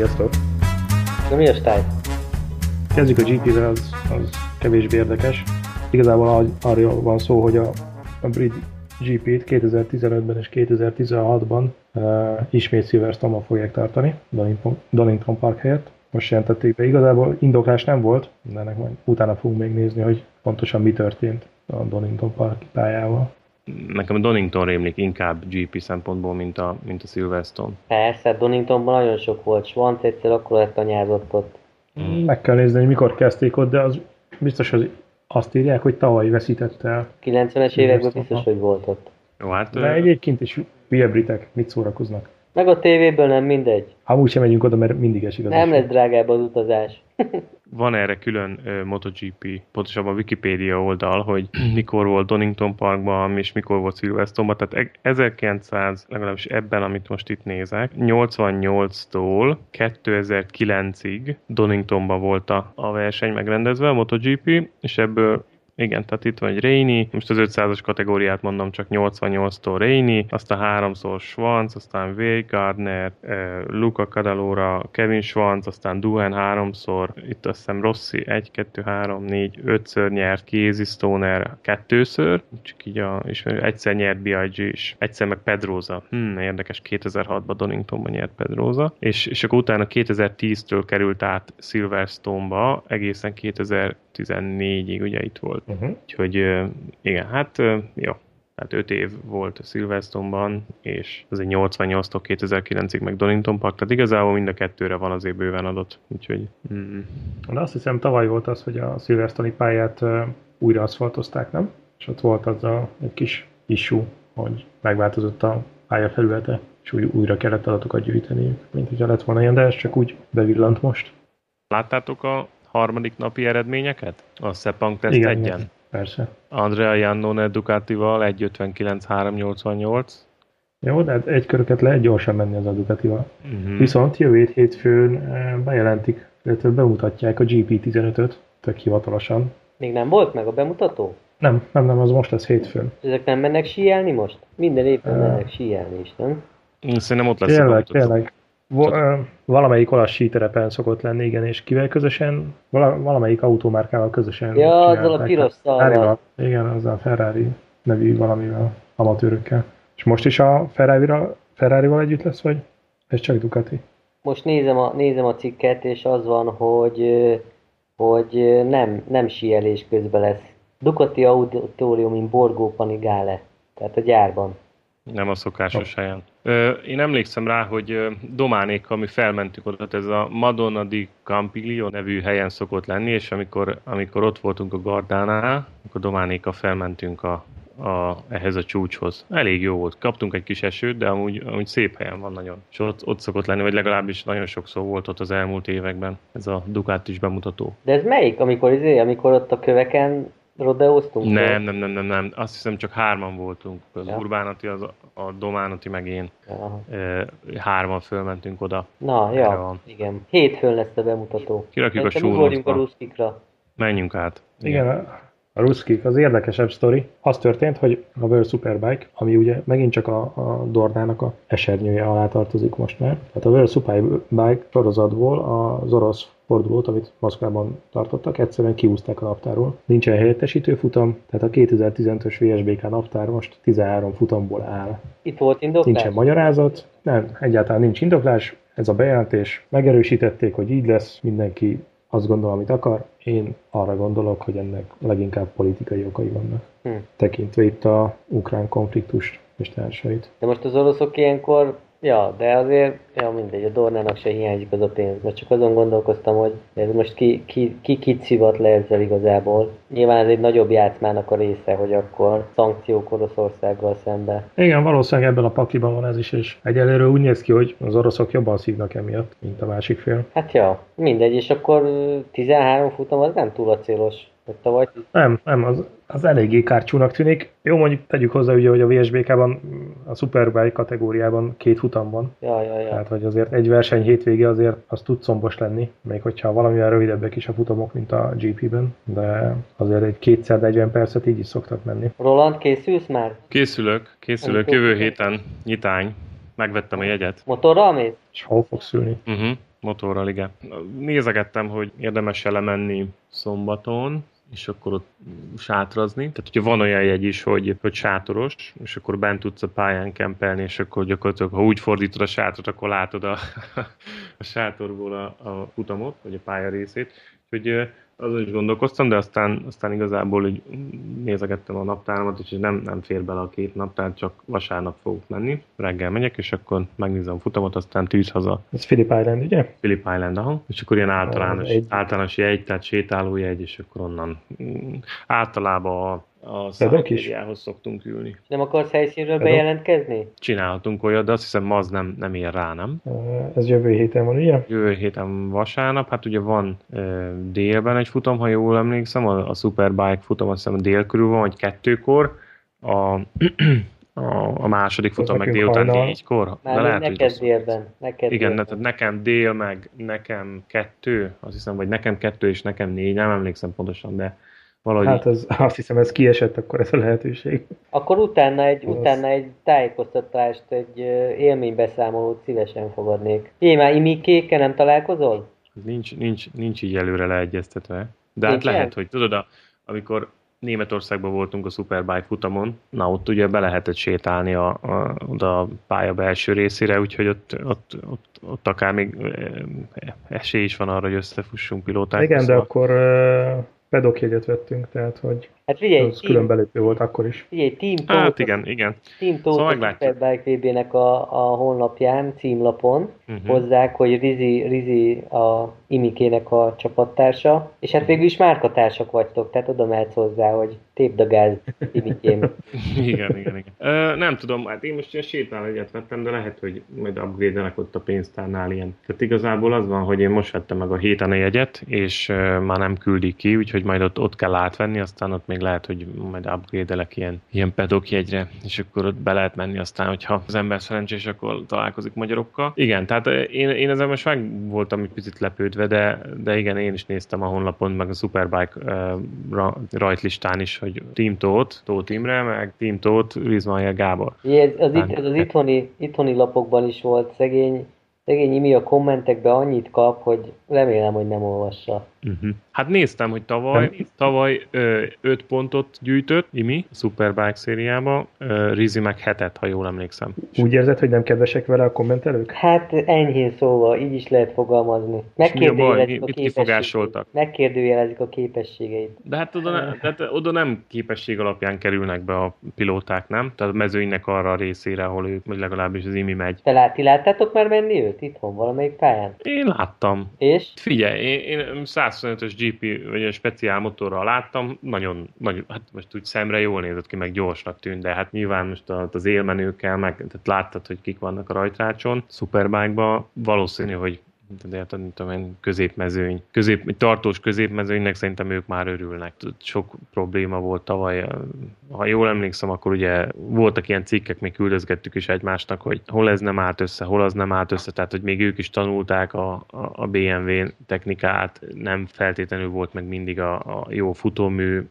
sziasztok! Na mi a stály? Kezdjük a GP-vel, az, az kevésbé érdekes. Igazából arról van szó, hogy a, a brit GP-t 2015-ben és 2016-ban uh, ismét Silverstone-ban fogják tartani, Donington, Donington Park helyett. Most jelentették be. Igazából indoklás nem volt, de ennek majd utána fogunk még nézni, hogy pontosan mi történt a Donington Park pályával. Nekem a Donington rémlik inkább GP szempontból, mint a, mint a Silverstone. Persze, Doningtonban nagyon sok volt. Svant egyszer akkor lett anyázott ott. Mm. Meg kell nézni, hogy mikor kezdték ott, de az biztos, hogy azt írják, hogy tavaly veszített el. 90-es években biztos, hogy volt ott. Jó, hát, de egyébként is hülye britek, mit szórakoznak. Meg a tévéből nem mindegy. Amúgy sem megyünk oda, mert mindig esik az Nem lesz drágább az utazás. Van erre külön MotoGP, pontosabban a Wikipedia oldal, hogy mikor volt Donington Parkban, és mikor volt Silverstone-ban, tehát 1900, e- legalábbis ebben, amit most itt nézek, 88-tól 2009-ig Doningtonban volt a, a verseny megrendezve, a MotoGP, és ebből igen, tehát itt van egy Reini, most az 500-as kategóriát mondom, csak 88-tól Reini, aztán háromszor Schwanz, aztán Way Gardner, eh, Luca Cadalora, Kevin Schwanz, aztán Duhan háromszor, itt azt hiszem Rossi 1, 2, 3, 4, 5-ször nyert, Casey Stoner kettőször, csak így a, ismerő, egyszer nyert B.I.G. is, egyszer meg Pedroza. Hmm, érdekes, 2006-ban Doningtonban nyert Pedroza, és, és akkor utána 2010-től került át Silverstone-ba, egészen 2014-ig ugye itt volt. Uh-huh. Úgyhogy igen, hát jó. Tehát 5 év volt a Silverstone-ban, és az egy 88-tól 2009-ig meg Donington Park, tehát igazából mind a kettőre van azért bőven adott. Úgyhogy... Mm. De azt hiszem tavaly volt az, hogy a Silverstone-i pályát újra aszfaltozták, nem? És ott volt az a, egy kis issue, hogy megváltozott a pálya felülete, és új, újra kellett adatokat gyűjteni, mint hogyha lett volna ilyen, de ez csak úgy bevillant most. Láttátok a harmadik napi eredményeket? A Sepang Test igen, egyen? Persze. Andrea Iannone Ducatival 1.55.388. Jó, de hát egy köröket lehet gyorsan menni az a Ducatival. Uh-huh. Viszont jövő hétfőn eh, bejelentik, illetve bemutatják a GP15-öt, tök hivatalosan. Még nem volt meg a bemutató? Nem, nem, nem, az most lesz hétfőn. Ezek nem mennek síelni most? Minden évben uh, mennek síelni is, nem? Szerintem ott lesz tényleg, a tényleg. Val- valamelyik olasz síterepen szokott lenni, igen, és kivel közösen? Val- valamelyik automárkával közösen Ja, azzal a piros szalval. Igen, azzal a Ferrari nevű valamivel, amatőrökkel. És most is a Ferrari-val, Ferrari-val együtt lesz, vagy ez csak Ducati? Most nézem a, nézem a cikket, és az van, hogy, hogy nem, nem síelés közben lesz. Ducati Auditorium in Borgo Panigale, tehát a gyárban. Nem a szokásos oh. helyen. Ö, én emlékszem rá, hogy Dománékkal mi felmentünk oda, ez a Madonna di Campiglio nevű helyen szokott lenni, és amikor, amikor ott voltunk a Gardánál, akkor Dománékkal felmentünk a, a, ehhez a csúcshoz. Elég jó volt. Kaptunk egy kis esőt, de amúgy, amúgy szép helyen van nagyon. És ott, ott szokott lenni, vagy legalábbis nagyon sokszor volt ott az elmúlt években ez a Ducati is bemutató. De ez melyik, amikor, izé, amikor ott a köveken rodeóztunk? Nem, nem, nem, nem, nem. Azt hiszem csak hárman voltunk. Az ja. Urbánati, az, a Dománati, meg én. Ja. E, hárman fölmentünk oda. Na, ja, igen. Hétfőn lesz a bemutató. Kirakjuk a súlyokba. a ruszkikra. Menjünk át. Igen, igen a ruszkik, az érdekesebb sztori. Az történt, hogy a World Superbike, ami ugye megint csak a, a Dornának a esernyője alá tartozik most már. Tehát a World Superbike sorozatból az orosz fordulót, amit Moszkvában tartottak, egyszerűen kiúzták a naptáról. Nincsen helyettesítő futam, tehát a 2015-ös VSBK naptár most 13 futamból áll. Itt volt indoklás? Nincsen magyarázat, nem, egyáltalán nincs indoklás, ez a bejelentés, megerősítették, hogy így lesz, mindenki azt gondol, amit akar. Én arra gondolok, hogy ennek leginkább politikai okai vannak. Hm. Tekintve itt a ukrán konfliktust és társait. De most az oroszok ilyenkor Ja, de azért, ja mindegy, a Dornának se hiányzik az a pénz. Most csak azon gondolkoztam, hogy ez most ki, ki, ki kit szivat le ezzel igazából. Nyilván ez egy nagyobb játszmának a része, hogy akkor szankciók Oroszországgal szembe. Igen, valószínűleg ebben a pakiban van ez is, és egyelőre úgy néz ki, hogy az oroszok jobban szívnak emiatt, mint a másik fél. Hát ja, mindegy, és akkor 13 futam az nem túl acélos. Tavaly... Nem, nem, az, az eléggé kárcsúnak tűnik. Jó, mondjuk tegyük hozzá, ugye, hogy a VSBK-ban, a Superbike kategóriában két futam van. Ja, ja, ja. Tehát, hogy azért egy verseny hétvége azért az tud szombos lenni, még hogyha valamivel rövidebbek is a futamok, mint a GP-ben, de azért egy kétszer 40 percet így is szoktak menni. Roland, készülsz már? Készülök, készülök, jövő héten nyitány. Megvettem a jegyet. Motorral mész? És hol fogsz ülni? Uh-huh. motorral, igen. Nézegettem, hogy érdemes e lemenni szombaton, és akkor ott sátrazni. Tehát, hogyha van olyan jegy is, hogy, hogy sátoros, és akkor bent tudsz a pályán kempelni, és akkor gyakorlatilag, ha úgy fordítod a sátrat, akkor látod a, a sátorból a, a futamot, vagy a pálya részét. Úgyhogy azon is gondolkoztam, de aztán, aztán igazából hogy nézegettem a naptáramat, és nem, nem fér bele a két naptár, csak vasárnap fogok menni. Reggel megyek, és akkor megnézem a futamot, aztán tűz haza. Ez Philip Island, ugye? Philip Island, aha. És akkor ilyen általános, egy... általános jegy, tehát sétálójegy, és akkor onnan mm, általában a a szakériához szoktunk ülni. Nem akarsz helyszínről Pedok? bejelentkezni? Csinálhatunk olyat, de azt hiszem ma az nem, nem ér rá, nem? Ez jövő héten van, ugye? Jövő héten vasárnap, hát ugye van e, délben egy futam, ha jól emlékszem, a, a Superbike futam azt hiszem dél körül van, vagy kettőkor, a, a, a második futam meg délután hajnal. négykor. Már de lehet, neked délben. Neked Igen, délben. tehát nekem dél, meg nekem kettő, azt hiszem, vagy nekem kettő és nekem négy, nem emlékszem pontosan, de Valahogy hát ez, azt hiszem, ez kiesett akkor ez a lehetőség. Akkor utána egy, az... utána egy tájékoztatást, egy élménybeszámolót szívesen fogadnék. Én már imikékkel nem találkozol? Nincs, nincs, nincs így előre leegyeztetve. De hát lehet, hogy tudod, amikor Németországban voltunk a Superbike futamon, na ott ugye be lehetett sétálni a, a, oda a pálya belső részére, úgyhogy ott, ott, ott, ott akár még esély is van arra, hogy összefussunk pilóták. Igen, de akkor pedokjegyet vettünk, tehát hogy hát figyelj, az team, külön belépő volt akkor is. Figyelj, Team Tóth, hát igen, igen. Team Tóth szóval a Superbike VB-nek a, a honlapján, címlapon uh-huh. hozzák, hogy Rizi, Rizi a Imikének a csapattársa, és hát végül is márkatársak vagytok, tehát oda mehetsz hozzá, hogy tépd a gáz, Imikém. igen, igen, igen. Ö, nem tudom, hát én most ilyen sétál egyet vettem, de lehet, hogy majd upgrade ott a pénztárnál ilyen. Tehát igazából az van, hogy én most vettem meg a héten a jegyet, és uh, már nem küldik ki, úgyhogy majd ott, ott kell átvenni, aztán ott még lehet, hogy majd upgrade-elek ilyen, ilyen pedok jegyre, és akkor ott be lehet menni, aztán, hogyha az ember szerencsés, akkor találkozik magyarokkal. Igen, tehát én, én ezzel most meg voltam egy picit lepődve, de, de igen, én is néztem a honlapon, meg a Superbike uh, rajtlistán is, hogy Team Tóth, Tóth Imre, meg Team Tóth, Rizmaja Gábor. Ez, az, itt, ez az itthoni, itthoni lapokban is volt szegény, szegény Imi a kommentekben annyit kap, hogy remélem, hogy nem olvassa. Uh-huh. Hát néztem, hogy tavaly, tavaly ö, 5 pontot gyűjtött Imi a Superbike szériába, ö, Rizi meg hetet, ha jól emlékszem. Úgy érzed, hogy nem kedvesek vele a kommentelők? Hát enyhén szóval, így is lehet fogalmazni. Megkérdőjelezik a, a képességeit. Megkérdőjelezik a képességeit. De hát oda, ne, hát oda nem képesség alapján kerülnek be a pilóták, nem? Tehát a mezőnynek arra a részére, ahol ők, vagy legalábbis az Imi megy. Te lát, ti láttátok már menni őt itthon, valamelyik pályán? Én láttam. És? Figyelj, én, én 125-ös GP, vagy egy speciál motorral láttam, nagyon, nagyon, hát most úgy szemre jól nézett ki, meg gyorsnak tűnt, de hát nyilván most az élmenőkkel, meg tehát láttad, hogy kik vannak a rajtrácson, Superbike-ba, valószínű, hogy de hát nem tudom én, középmezőny, közép, tartós középmezőnynek szerintem ők már örülnek. Sok probléma volt tavaly. Ha jól emlékszem, akkor ugye voltak ilyen cikkek, még küldözgettük is egymásnak, hogy hol ez nem állt össze, hol az nem állt össze, tehát hogy még ők is tanulták a, a, BMW technikát, nem feltétlenül volt meg mindig a, a jó futómű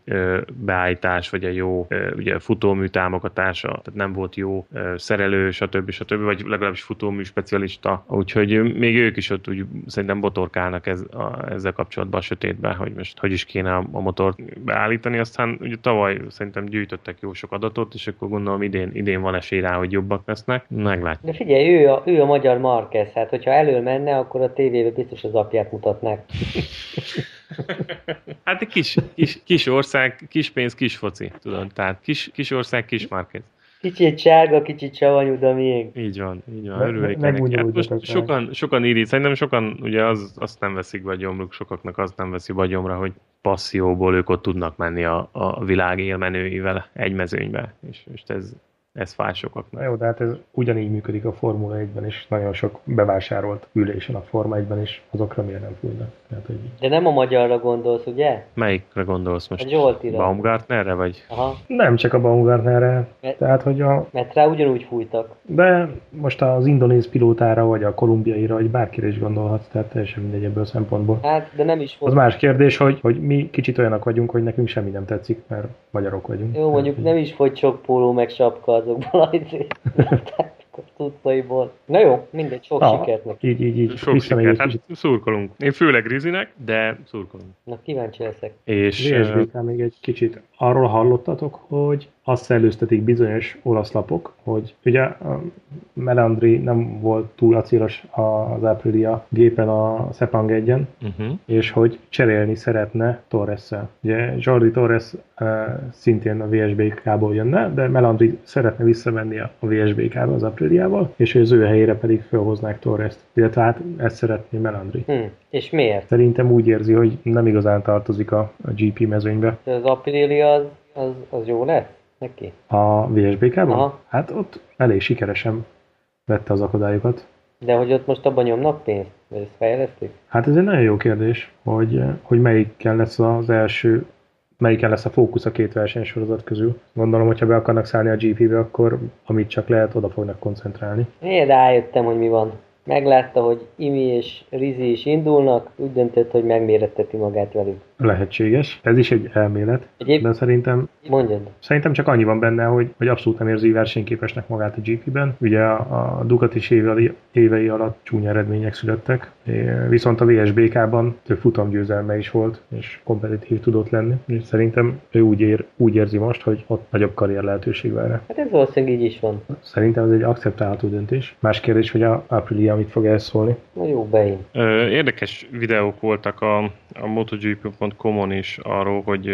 beállítás, vagy a jó ugye futómű támogatása, tehát nem volt jó ö, szerelő, stb. stb. vagy legalábbis futómű specialista, úgyhogy még ők is ott úgy szerintem botorkálnak ez, a, ezzel kapcsolatban a sötétben, hogy most hogy is kéne a, a motort beállítani. Aztán ugye tavaly szerintem gyűjtöttek jó sok adatot, és akkor gondolom idén, idén van esély rá, hogy jobbak lesznek. Meglátjuk. De figyelj, ő a, ő a magyar Marquez, hát hogyha elő menne, akkor a tévében biztos az apját mutatnák. hát egy kis, kis, kis ország, kis pénz, kis foci, tudod, tehát kis, kis ország, kis Marquez. Kicsit sárga, kicsit savanyú, de miénk. Így van, így van, örülnék neki. Hát most sokan, sokan írít, szerintem sokan ugye az, azt nem veszik gyomruk, sokaknak azt nem veszi be a gyomra, hogy passzióból ők ott tudnak menni a, a világ élmenőivel egy mezőnybe, és, és ez, ez fáj sokaknak. Na jó, de hát ez ugyanígy működik a Formula 1-ben is, nagyon sok bevásárolt ülésen a Forma 1-ben is, azokra miért nem fújnak? Hát, hogy... De nem a magyarra gondolsz, ugye? Melyikre gondolsz most? A Zsoltira. Baumgartnerre vagy? Aha. Nem csak a Baumgartnerre. Mert, tehát, hogy a... mert rá ugyanúgy fújtak. De most az indonéz pilótára, vagy a kolumbiaira, vagy bárkire is gondolhatsz, tehát teljesen mindegy ebből a szempontból. Hát, de nem is volt. Az más kérdés, hogy, hogy mi kicsit olyanok vagyunk, hogy nekünk semmi nem tetszik, mert magyarok vagyunk. Jó, mondjuk tehát, nem is fogy sok póló meg sapka azokból a utcaiból. Na jó, mindegy, sok Ah, sikert neki. Így, így, így. Sok sikert, hát szurkolunk. Én főleg Rizinek, de szurkolunk. Na kíváncsi leszek. És VSBK még egy kicsit. Arról hallottatok, hogy azt szellőztetik bizonyos olasz lapok, hogy ugye Melandri nem volt túl acélos az Aprilia gépen a Sepang egyen, uh-huh. és hogy cserélni szeretne Torres-szel. Ugye Jordi Torres uh, szintén a VSBK-ból jönne, de Melandri szeretne visszamenni a VSBK-ba az Apriliával, és az ő helyére pedig felhoznák Torres-t. Illetve hát ezt szeretné Melandri. Hm. És miért? Szerintem úgy érzi, hogy nem igazán tartozik a, a GP mezőnybe. Az Aprilia az, az, az jó lesz neki? A VSBK-ban? Aha. Hát ott elég sikeresen vette az akadályokat. De hogy ott most abban nyomnak pénzt? Vagy ezt fejlesztik? Hát ez egy nagyon jó kérdés, hogy, hogy melyikkel lesz az első, melyiken lesz a fókusz a két versenysorozat közül. Gondolom, hogyha be akarnak szállni a GP-be, akkor amit csak lehet, oda fognak koncentrálni. Én rájöttem, hogy mi van. Meglátta, hogy Imi és Rizi is indulnak, úgy döntött, hogy megméretteti magát velük. Lehetséges. Ez is egy elmélet. Egyéb- De szerintem Mondjad. Szerintem csak annyi van benne, hogy, hogy abszolút nem érzi versenyképesnek magát a GP-ben. Ugye a, a Ducati évei, évei alatt csúnya eredmények születtek, viszont a VSBK-ban több futamgyőzelme is volt, és kompetitív tudott lenni. És szerintem ő úgy, ér, úgy érzi most, hogy ott nagyobb karrier lehetőség rá. Hát ez valószínűleg így is van. Szerintem ez egy akceptálható döntés. Más kérdés, hogy a Aprilia mit fog elszólni. Na jó, bein. Érdekes videók voltak a, a MotoGP.com-on is arról, hogy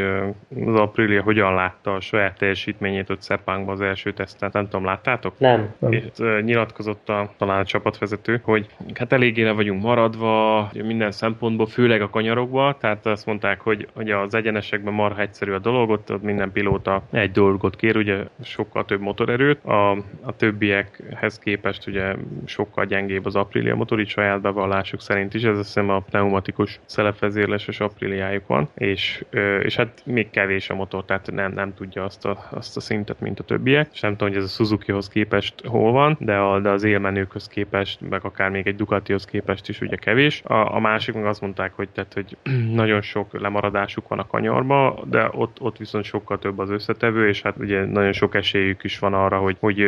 az Aprilia hogyan látta a saját teljesítményét ott Sepangban az első teszten. Nem tudom, láttátok? Nem. És, nyilatkozott a, talán a csapatvezető, hogy hát eléggé le vagyunk maradva minden szempontból, főleg a kanyarokban, tehát azt mondták, hogy, hogy az egyenesekben marha egyszerű a dolog, ott, ott minden pilóta egy dolgot kér, ugye sokkal több motorerőt, a, a többiekhez képest ugye sokkal gyengébb az Aprilia motor, így saját bevallásuk szerint is, ez azt hiszem a pneumatikus szelepvezérleses Apriliájuk van, és, és hát még kevés a motor, tehát nem, nem tudja azt a, azt a szintet, mint a többiek, és nem tudom, hogy ez a Suzukihoz képest hol van, de, a, de az élmenőkhöz képest, meg akár még egy Ducatihoz képest is ugye kevés. A, a másik meg azt mondták, hogy, tehát, hogy nagyon sok lemaradásuk van a kanyarba, de ott, ott viszont sokkal több az összetevő, és hát ugye nagyon sok esélyük is van arra, hogy, hogy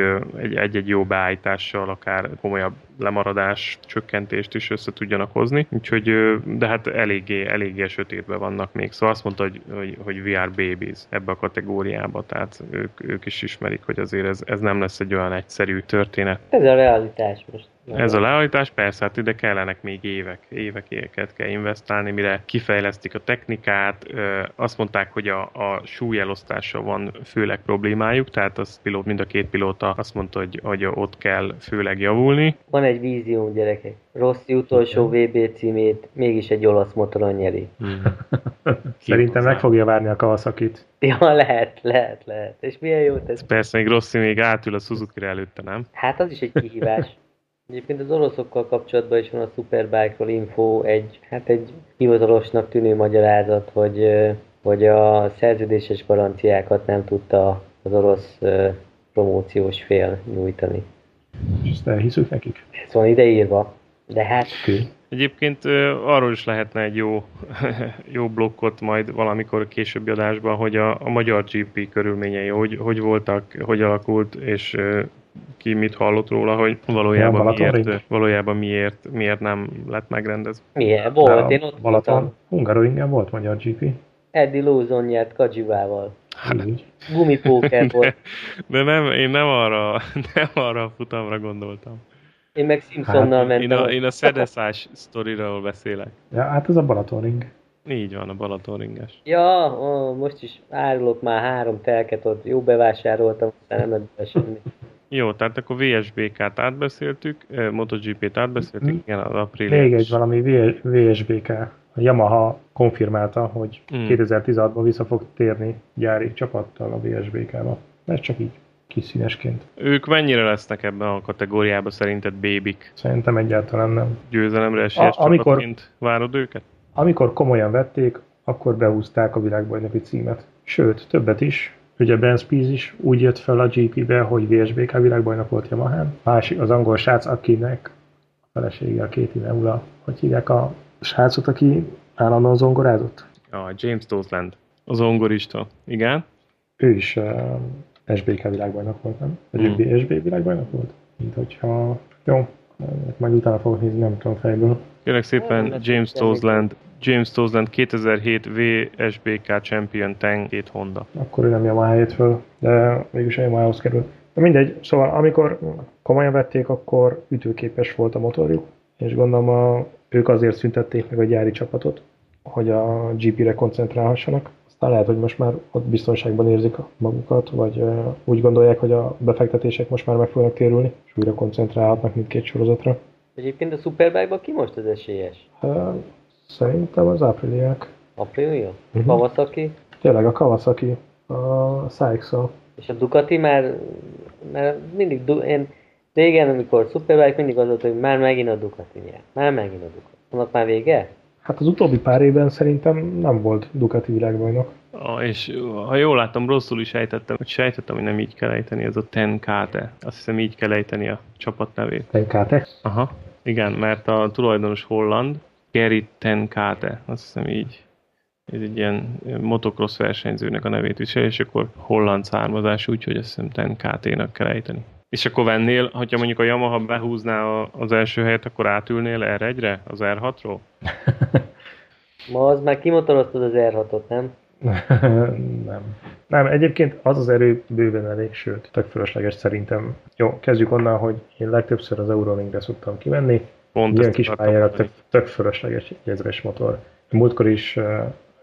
egy-egy jó beállítással akár komolyabb lemaradás csökkentést is össze tudjanak hozni. Úgyhogy, de hát eléggé, eléggé sötétben vannak még. Szóval azt mondta, hogy, hogy, hogy VR babies ebbe a kategóriába, tehát ők, ők is ismerik, hogy azért ez, ez nem lesz egy olyan egyszerű történet. Ez a realitás most. Ez a leállítás, persze, hát ide kellenek még évek, évek, éveket kell investálni, mire kifejlesztik a technikát. Azt mondták, hogy a, a súlyelosztással van főleg problémájuk, tehát az pilót, mind a két pilóta azt mondta, hogy, hogy ott kell főleg javulni. Van egy vízió, gyerekek. Rossi utolsó VB címét mégis egy olasz motoron nyeri. Szerintem meg fogja várni a Kawasaki-t. Ja, lehet, lehet, lehet. És milyen jó tesz. Persze, még Rossi még átül a suzuki előtte, nem? Hát az is egy kihívás. Egyébként az oroszokkal kapcsolatban is van a Superbike-ról info, egy, hát egy hivatalosnak tűnő magyarázat, hogy, hogy a szerződéses garanciákat nem tudta az orosz promóciós fél nyújtani. Ezt elhiszük nekik. Ez van ideírva. De hát Oké. Egyébként arról is lehetne egy jó, jó blokkot majd valamikor a későbbi adásban, hogy a, a magyar GP körülményei hogy, hogy voltak, hogy alakult, és ki mit hallott róla, hogy valójában Ja, miért, valójában miért, miért nem lett megrendezve. milyen? Volt, De én a ott Balaton. Hungaroringen volt magyar GP. Eddie Lawson nyert Kajivával. Így. Gumipóker volt. De nem, én nem arra, nem arra a futamra gondoltam. Én meg Simpsonnal Hát, Én mentem. a, én a szedeszás sztoriról beszélek. Ja, hát ez a Balatonring. Így van, a Balatonringes. Ja, ó, most is árulok már három telket ott, jó bevásároltam, aztán nem lett be semmi. Jó, tehát akkor VSBK-t átbeszéltük, eh, MotoGP-t átbeszéltük, Mhm. igen, az Aprilia. Még egy valami VSBK. A Yamaha konfirmálta, hogy Mm. 2016-ban vissza fog térni gyári csapattal a VSBK-ba. Ez csak így kis színesként. Ők mennyire lesznek ebben a kategóriában szerinted bébik? Szerintem egyáltalán nem. Győzelemre esélyes A- amikor- várod őket? Amikor komolyan vették, akkor behúzták a világbajnoki címet. Sőt, többet is. Ugye Ben Spies is úgy jött fel a GP-be, hogy VSBK világbajnok volt Yamahán. Másik az angol srác, akinek a felesége a két Ineula, hogy hívják a srácot, aki állandóan zongorázott. A James Dosland, az ongorista. Igen? Ő is uh, SBK világbajnok volt, nem? Vagy Hmm. SB világbajnok volt? mint hogyha... Jó, majd utána fogok nézni, nem tudom fejből. Kérlek szépen James Toseland, James Toseland 2007 VSBK Champion Tank 2 Honda. Akkor ő nem Yamaha föl, de mégis a Yamaha-hoz került. De mindegy, szóval amikor komolyan vették, akkor ütőképes volt a motorjuk, és gondolom a, ők azért szüntették meg a gyári csapatot, hogy a GP-re koncentrálhassanak. Aztán lehet, hogy most már ott biztonságban érzik magukat, vagy úgy gondolják, hogy a befektetések most már meg fognak térülni, és újra koncentrálhatnak mindkét sorozatra. Egyébként a Superbike-ban ki most az esélyes? Szerintem az ápriliák. Aprilia? Uh-huh. Kawasaki? Tényleg a Kawasaki, a sykes. És a Ducati már, mert mindig, du- én régen, amikor Superbike, mindig az volt, hogy már megint a Ducati nyer. Már megint a Ducati. Annak már vége? Hát az utóbbi pár évben szerintem nem volt Ducati világbajnok. Ah, és ha jól látom, rosszul is ejtettem, hogy sejtettem, hogy nem így kell ejteni, ez a Tenkate. Azt hiszem így kell ejteni a csapat nevét. Tenkate? Aha, igen, mert a tulajdonos holland, Gary Tenkate, azt hiszem így. Ez egy ilyen motocross versenyzőnek a nevét visel, és akkor holland származás, úgyhogy azt hiszem Tenkate-nak kell ejteni. És akkor vennél, hogyha mondjuk a Yamaha behúzná az első helyet, akkor átülnél R1-re, az R6-ról? Ma az már kimotoroztad az R6-ot, nem? nem. Nem, egyébként az az erő bőven elég, sőt, tök fölösleges szerintem. Jó, kezdjük onnan, hogy én legtöbbször az Eurolingre szoktam kivenni. Pont Ilyen kis pályára tök, tök fölösleges egy ezres motor. Múltkor is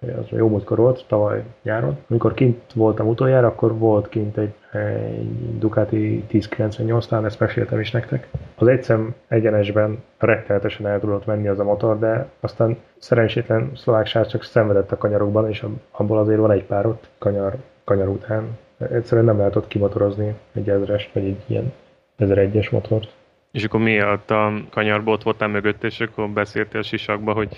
az jó múltkor volt, tavaly nyáron. Amikor kint voltam utoljára, akkor volt kint egy, egy Ducati 1098, talán ezt meséltem is nektek. Az egyszem egyenesben rettenetesen el tudott menni az a motor, de aztán szerencsétlen szlovák srác csak szenvedett a kanyarokban, és abból azért van egy pár ott kanyar, kanyar után. Egyszerűen nem lehet ott kimotorozni egy ezrest, vagy egy ilyen 1001-es motort. És akkor miatt a kanyarból ott voltál mögött, és akkor beszéltél a sisakba, hogy...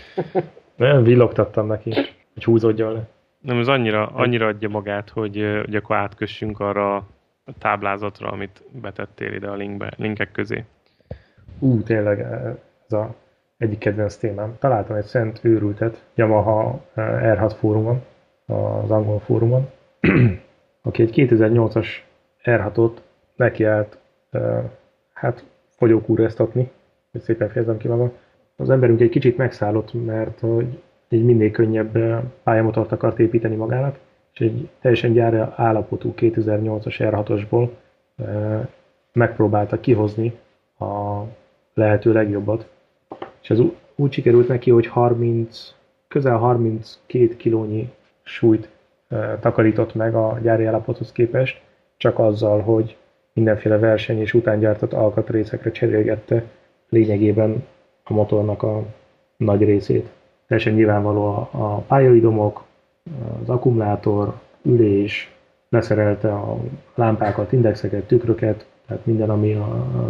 Nem, villogtattam neki hogy húzódjon le. Nem, ez annyira, annyira adja magát, hogy, hogy akkor átkössünk arra a táblázatra, amit betettél ide a linkbe, linkek közé. Ú, tényleg ez a egyik kedvenc témám. Találtam egy szent őrültet Yamaha R6 fórumon, az angol fórumon, aki egy 2008-as R6-ot nekiállt hát fogyókúreztatni, hogy szépen fejezem ki magam. Az emberünk egy kicsit megszállott, mert hogy egy minél könnyebb pályamotort akart építeni magának, és egy teljesen gyári állapotú 2008-as R6-osból megpróbálta kihozni a lehető legjobbat. És ez úgy sikerült neki, hogy 30, közel 32 kilónyi súlyt takarított meg a gyári állapothoz képest, csak azzal, hogy mindenféle verseny és utángyártott alkatrészekre cserélgette lényegében a motornak a nagy részét teljesen nyilvánvaló a, a pályaidomok, az akkumulátor, ülés, leszerelte a lámpákat, indexeket, tükröket, tehát minden, ami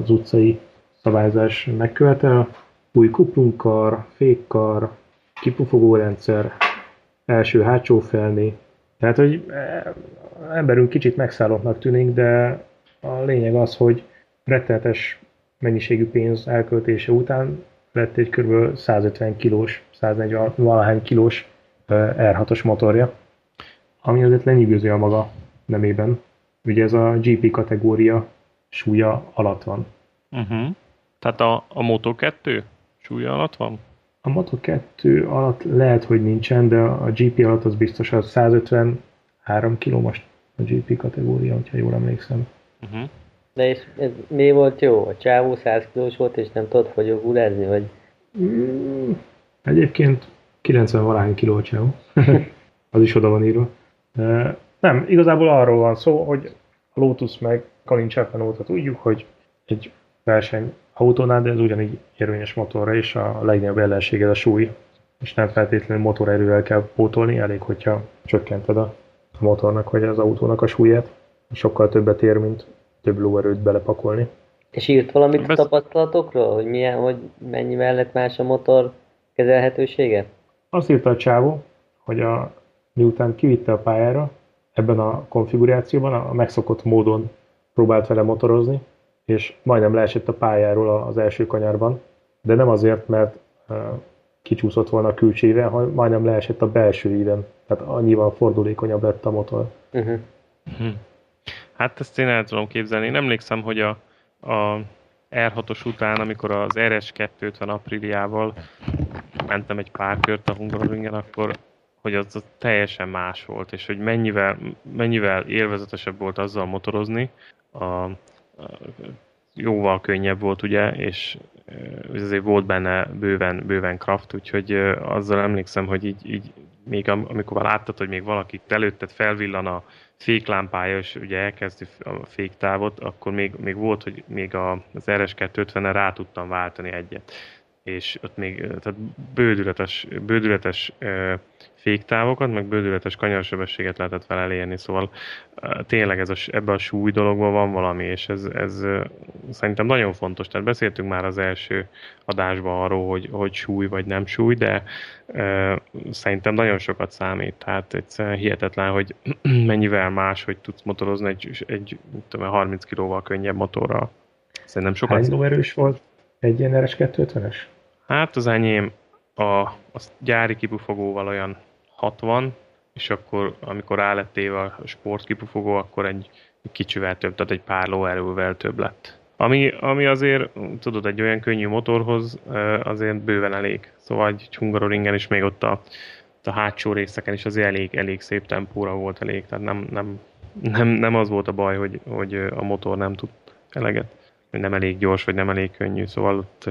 az utcai szabályzás megkövetel. Új kuplunkar, fékkar, kipufogórendszer, első-hátsó felné. Tehát, hogy e, emberünk kicsit megszállottnak tűnik, de a lényeg az, hogy rettenetes mennyiségű pénz elköltése után lett egy kb. 150 kilós 140 valahány kilós R6-os motorja, ami azért lenyűgöző a maga nemében. Ugye ez a GP kategória súlya alatt van. Uh-huh. Tehát a, a Moto2 súlya alatt van? A Moto2 alatt lehet, hogy nincsen, de a GP alatt az biztos, az 153 kg most a GP kategória, hogyha jól emlékszem. Uh-huh. De és ez mi volt jó? A csávó 100 kilós volt, és nem tudott fogyógulázni, vagy? Mm, Egyébként 90 valány kiló az is oda van írva. Nem, igazából arról van szó, hogy a Lotus meg Colin Chapman óta tudjuk, hogy egy verseny autónál, de ez ugyanígy érvényes motorra, és a legnagyobb ellenséged a súly, és nem feltétlenül motorerővel kell pótolni, elég, hogyha csökkented a motornak vagy az autónak a súlyát. Sokkal többet ér, mint több lóerőt belepakolni. És írt valamit a tapasztalatokról, hogy milyen, hogy mennyi mellett más a motor kezelhetősége? Azt írta a csávó, hogy a, miután kivitte a pályára, ebben a konfigurációban a megszokott módon próbált vele motorozni, és majdnem leesett a pályáról az első kanyarban, de nem azért, mert kicsúszott volna a külcsével, hanem majdnem leesett a belső íven. Tehát annyival fordulékonyabb lett a motor. Uh-huh. Hát ezt én el tudom képzelni. Én emlékszem, hogy a, a R6-os után, amikor az RS250 apríliával mentem egy pár kört a Hungaroringen, akkor hogy az, az teljesen más volt, és hogy mennyivel, mennyivel élvezetesebb volt azzal motorozni, a, a, jóval könnyebb volt ugye, és azért volt benne bőven, bőven kraft, úgyhogy azzal emlékszem, hogy így, így még amikor láttad, hogy még valaki előtted felvillan a féklámpája, és ugye elkezdi a féktávot, akkor még, még volt, hogy még a, az RS250-en rá tudtam váltani egyet. És ott még tehát bődületes, bődületes féktávokat, meg bődületes kanyarsebességet lehetett vele elérni, szóval tényleg ez a, ebben a súly dologban van valami, és ez, ez szerintem nagyon fontos. Tehát beszéltünk már az első adásban arról, hogy, hogy súly vagy nem súly, de e, szerintem nagyon sokat számít. Tehát egyszerűen hihetetlen, hogy mennyivel más, hogy tudsz motorozni egy, egy tudom, 30 kilóval könnyebb motorral. Szerintem sokat... Hány erős volt egy ilyen RS250-es? Hát az enyém a, a gyári kipufogóval olyan 60, és akkor amikor rá lett éve a sportkipufogó, akkor egy, egy kicsivel több, tehát egy pár lóerővel több lett. Ami, ami azért, tudod, egy olyan könnyű motorhoz azért bőven elég. Szóval egy Hungaroringen is még ott a, a hátsó részeken is azért elég, elég szép tempóra volt elég, tehát nem, nem, nem, nem az volt a baj, hogy, hogy a motor nem tud eleget, hogy nem elég gyors, vagy nem elég könnyű, szóval ott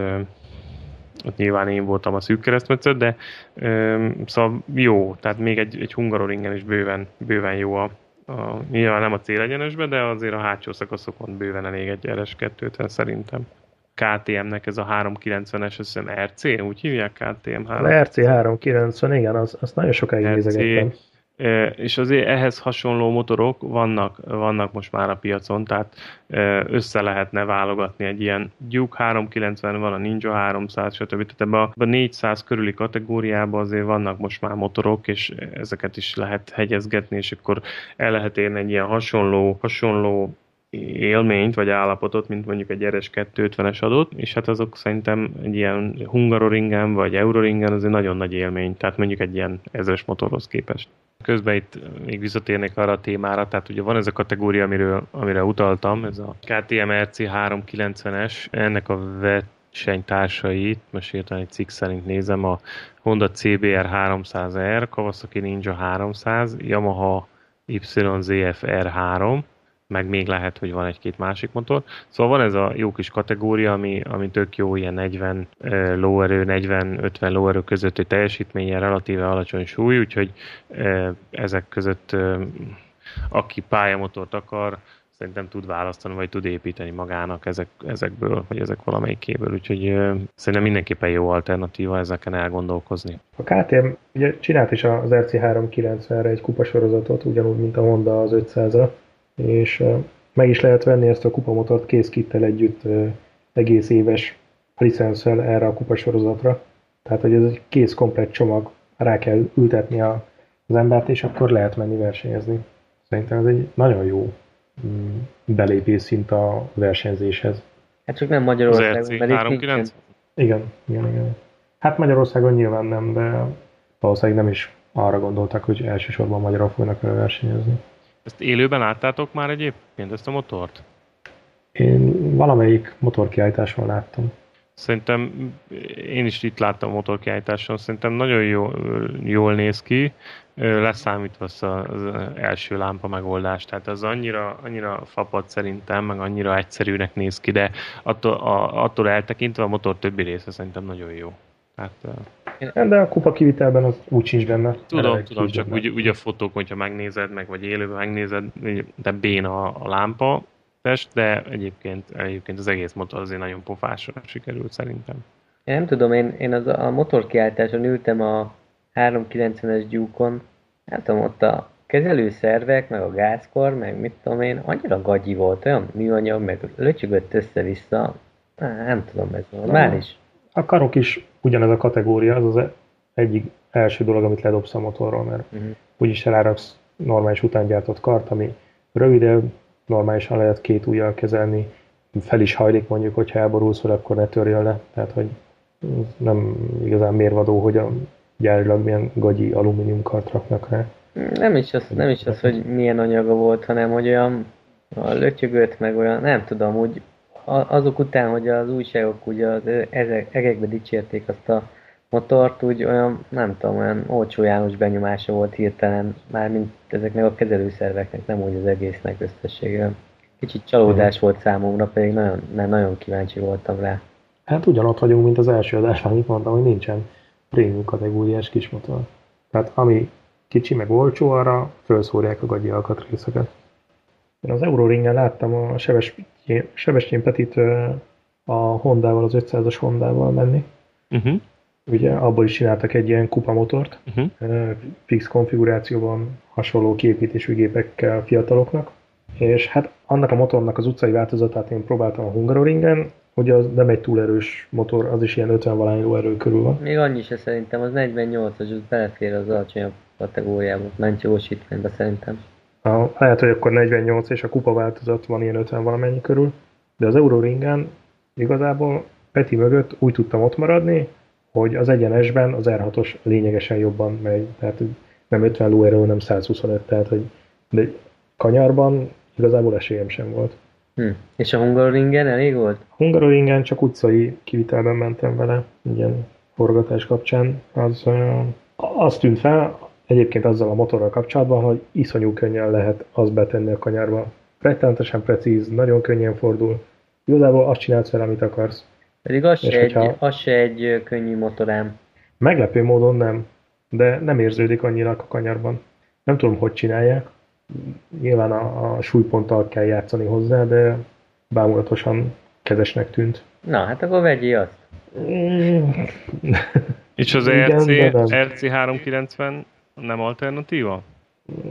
ott nyilván én voltam a szűk keresztmetszet, de ö, szóval jó, tehát még egy, egy Hungaroringen is bőven, bőven jó a, a, nyilván nem a célegyenesbe, de azért a hátsó szakaszokon bőven elég egy RS250 szerintem. KTM-nek ez a 390-es, azt hiszem RC, úgy hívják KTM 3. A RC 390, igen, az, azt nagyon sokáig nézegettem és azért ehhez hasonló motorok vannak, vannak most már a piacon, tehát össze lehetne válogatni egy ilyen Duke 390, van a Ninja 300, stb. Tehát ebben a, a 400 körüli kategóriában azért vannak most már motorok, és ezeket is lehet hegyezgetni, és akkor el lehet érni egy ilyen hasonló, hasonló élményt, vagy állapotot, mint mondjuk egy RS 250-es adott, és hát azok szerintem egy ilyen Hungaroringen, vagy Euroringen azért nagyon nagy élmény, tehát mondjuk egy ilyen ezres motorhoz képest. Közben itt még visszatérnék arra a témára, tehát ugye van ez a kategória, amiről, amire utaltam, ez a KTM RC 390-es, ennek a versenytársait, most értem egy cikk szerint nézem, a Honda CBR 300R, Kawasaki Ninja 300, Yamaha YZF R3, meg még lehet, hogy van egy-két másik motor. Szóval van ez a jó kis kategória, ami, ami tök jó, ilyen 40 uh, lóerő, 40-50 lóerő közötti teljesítménye, relatíve alacsony súly, úgyhogy ezek között aki pályamotort akar, szerintem tud választani, vagy tud építeni magának ezek, ezekből, vagy ezek valamelyikéből, úgyhogy uh, szerintem mindenképpen jó alternatíva ezeken elgondolkozni. A KTM ugye csinált is az RC390-re egy kupasorozatot, ugyanúgy, mint a Honda az 500-ra, és meg is lehet venni ezt a kupamotort készkittel együtt egész éves licenszel erre a kupasorozatra. Tehát, hogy ez egy kész komplet csomag, rá kell ültetni a, az embert, és akkor lehet menni versenyezni. Szerintem ez egy nagyon jó mm, belépés szint a versenyzéshez. Hát csak nem Magyarországon, mert Igen, igen, igen. Hát Magyarországon nyilván nem, de valószínűleg nem is arra gondoltak, hogy elsősorban magyarok fognak vele versenyezni. Ezt élőben láttátok már egyébként, ezt a motort? Én valamelyik motorkiállításon láttam. Szerintem én is itt láttam a motorkiállításon, szerintem nagyon jó, jól néz ki, leszámítva az, az első lámpa megoldás. Tehát az annyira, annyira fapad szerintem, meg annyira egyszerűnek néz ki, de attól, a, attól eltekintve a motor többi része szerintem nagyon jó. Hát, de a kupa kivitelben az úgy sincs benne. Tudom, tudom, csak úgy, úgy, a fotók, hogyha megnézed meg, vagy élőben megnézed, de béna a lámpa test, de egyébként, egyébként az egész motor azért nagyon pofásra sikerült szerintem. Én nem tudom, én, én az a motorkiáltáson ültem a 390-es gyúkon, nem tudom, ott a kezelőszervek, meg a gázkor, meg mit tudom én, annyira gagyi volt, olyan műanyag, meg löcsögött össze-vissza, nem tudom, ez normális. A karok is ugyanez a kategória, az az egyik első dolog, amit ledobsz a motorról, mert uh-huh. úgyis eláraksz normális utángyártott kart, ami rövidebb, normálisan lehet két ujjal kezelni, fel is hajlik mondjuk, hogyha elborulsz hogy akkor ne törjön le, tehát hogy nem igazán mérvadó, hogy a gyárilag milyen gagyi alumínium kart raknak rá. Nem is, az, nem is az, hogy milyen anyaga volt, hanem hogy olyan a lötyögött, meg olyan, nem tudom, úgy azok után, hogy az újságok ugye az egekbe dicsérték azt a motort, úgy olyan, nem tudom, olyan olcsó János benyomása volt hirtelen, mármint ezeknek a kezelőszerveknek, nem úgy az egésznek összességében. Kicsit csalódás volt számomra, pedig nagyon, nagyon kíváncsi voltam rá. Hát ugyanott vagyunk, mint az első adásban, amit mondtam, hogy nincsen prémium kategóriás kismotor. Tehát ami kicsi meg olcsó, arra felszórják a gagyi alkatrészeket. Én az Euroringen láttam a Sebestyén Petit a Hondával, az 500-as Hondával menni. Uh-huh. Ugye abból is csináltak egy ilyen kupamotort, uh-huh. fix konfigurációban, hasonló képítésű gépekkel fiataloknak. És hát annak a motornak az utcai változatát én próbáltam a Hungaroringen, hogy az nem egy túl erős motor, az is ilyen 50 valány erő körül van. Még annyi se szerintem, az 48-as, az belefér az alacsonyabb kategóriába, ment gyorsítványba szerintem. A, lehet, hogy akkor 48 és a kupa változat van ilyen 50 valamennyi körül, de az Euroringen igazából Peti mögött úgy tudtam ott maradni, hogy az egyenesben az R6-os lényegesen jobban megy, tehát nem 50 lóerő, nem 125, tehát hogy de kanyarban igazából esélyem sem volt. Hm. És a Hungaroringen elég volt? A Hungaroringen csak utcai kivitelben mentem vele, ilyen forgatás kapcsán. Az, az tűnt fel, egyébként azzal a motorral kapcsolatban, hogy iszonyú könnyen lehet azt betenni a kanyarba. Rettenetesen precíz, nagyon könnyen fordul. Igazából azt csinálsz fel, amit akarsz. Pedig az, se egy, az se egy könnyű motorám. Meglepő módon nem, de nem érződik annyira a kanyarban. Nem tudom, hogy csinálják. Nyilván a, a súlyponttal kell játszani hozzá, de bámulatosan kezesnek tűnt. Na, hát akkor vegyél azt. És az RC, RC 390 nem alternatíva?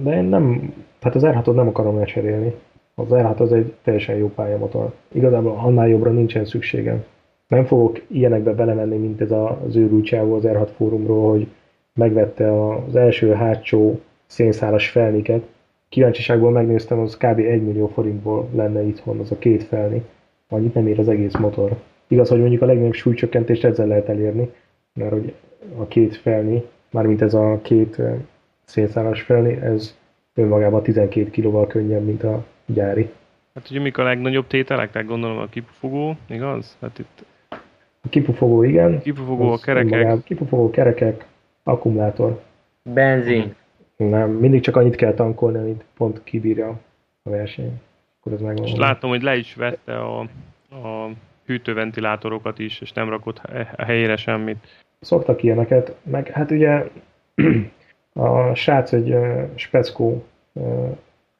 De én nem, tehát az R6-ot nem akarom lecserélni. Az R6 az egy teljesen jó pályamotor. Igazából annál jobbra nincsen szükségem. Nem fogok ilyenekbe belemenni, mint ez az őrült csávó az R6 fórumról, hogy megvette az első hátsó szénszálas felniket. Kíváncsiságból megnéztem, az kb. 1 millió forintból lenne itthon az a két felni. Annyit nem ér az egész motor. Igaz, hogy mondjuk a legnagyobb súlycsökkentést ezzel lehet elérni, mert hogy a két felni mármint ez a két szénszálas felni, ez önmagában 12 kilóval könnyebb, mint a gyári. Hát ugye mik a legnagyobb tételek? Tehát gondolom a kipufogó, igaz? Hát itt... A kipufogó, igen. Kipufogó, a kerekek. Kipufogó, kerekek, akkumulátor. Benzin. Nem, mindig csak annyit kell tankolni, amit pont kibírja a verseny. Akkor ez megvan. És látom, hogy le is vette a, a hűtőventilátorokat is, és nem rakott a helyére semmit szoktak ilyeneket, meg hát ugye a srác egy speckó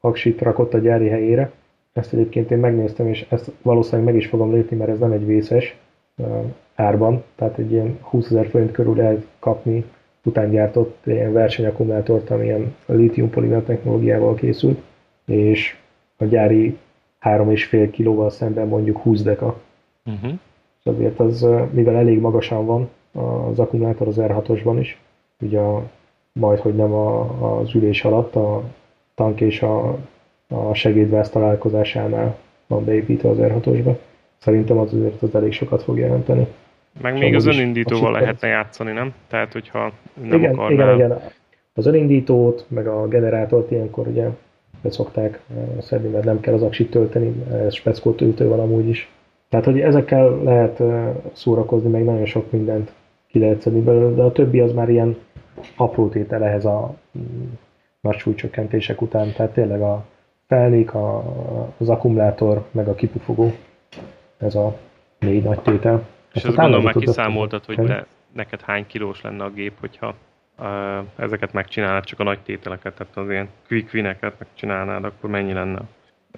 aksit rakott a gyári helyére, ezt egyébként én megnéztem, és ezt valószínűleg meg is fogom lépni, mert ez nem egy vészes árban, tehát egy ilyen 20 ezer forint körül lehet kapni utángyártott ilyen versenyakumulátort, ami ilyen litium polimer technológiával készült, és a gyári 3,5 kilóval szemben mondjuk 20 deka. Uh-huh. És azért az, mivel elég magasan van, az akkumulátor az R6-osban is, ugye a, majd, hogy nem a, az ülés alatt, a tank és a, a segédvász találkozásánál van beépítve az R6-osba. Szerintem az azért az elég sokat fog jelenteni. Meg még az önindítóval lehetne játszani, nem? Tehát, hogyha nem igen, akarnál... Igen, igen. Az önindítót, meg a generátort ilyenkor ugye szokták eh, szedni, mert nem kell az aksit tölteni, ez speckó töltő van amúgy is. Tehát, hogy ezekkel lehet eh, szórakozni, meg nagyon sok mindent ki lehet szedni belőle, de a többi az már ilyen apró tétel ehhez a mm, nagy súlycsökkentések után, tehát tényleg a felnék, a, az akkumulátor, meg a kipufogó, ez a négy nagy tétel. És ezt gondolom már kiszámoltad, hogy te, neked hány kilós lenne a gép, hogyha uh, ezeket megcsinálnád, csak a nagy tételeket, tehát az ilyen quick wineket megcsinálnád, akkor mennyi lenne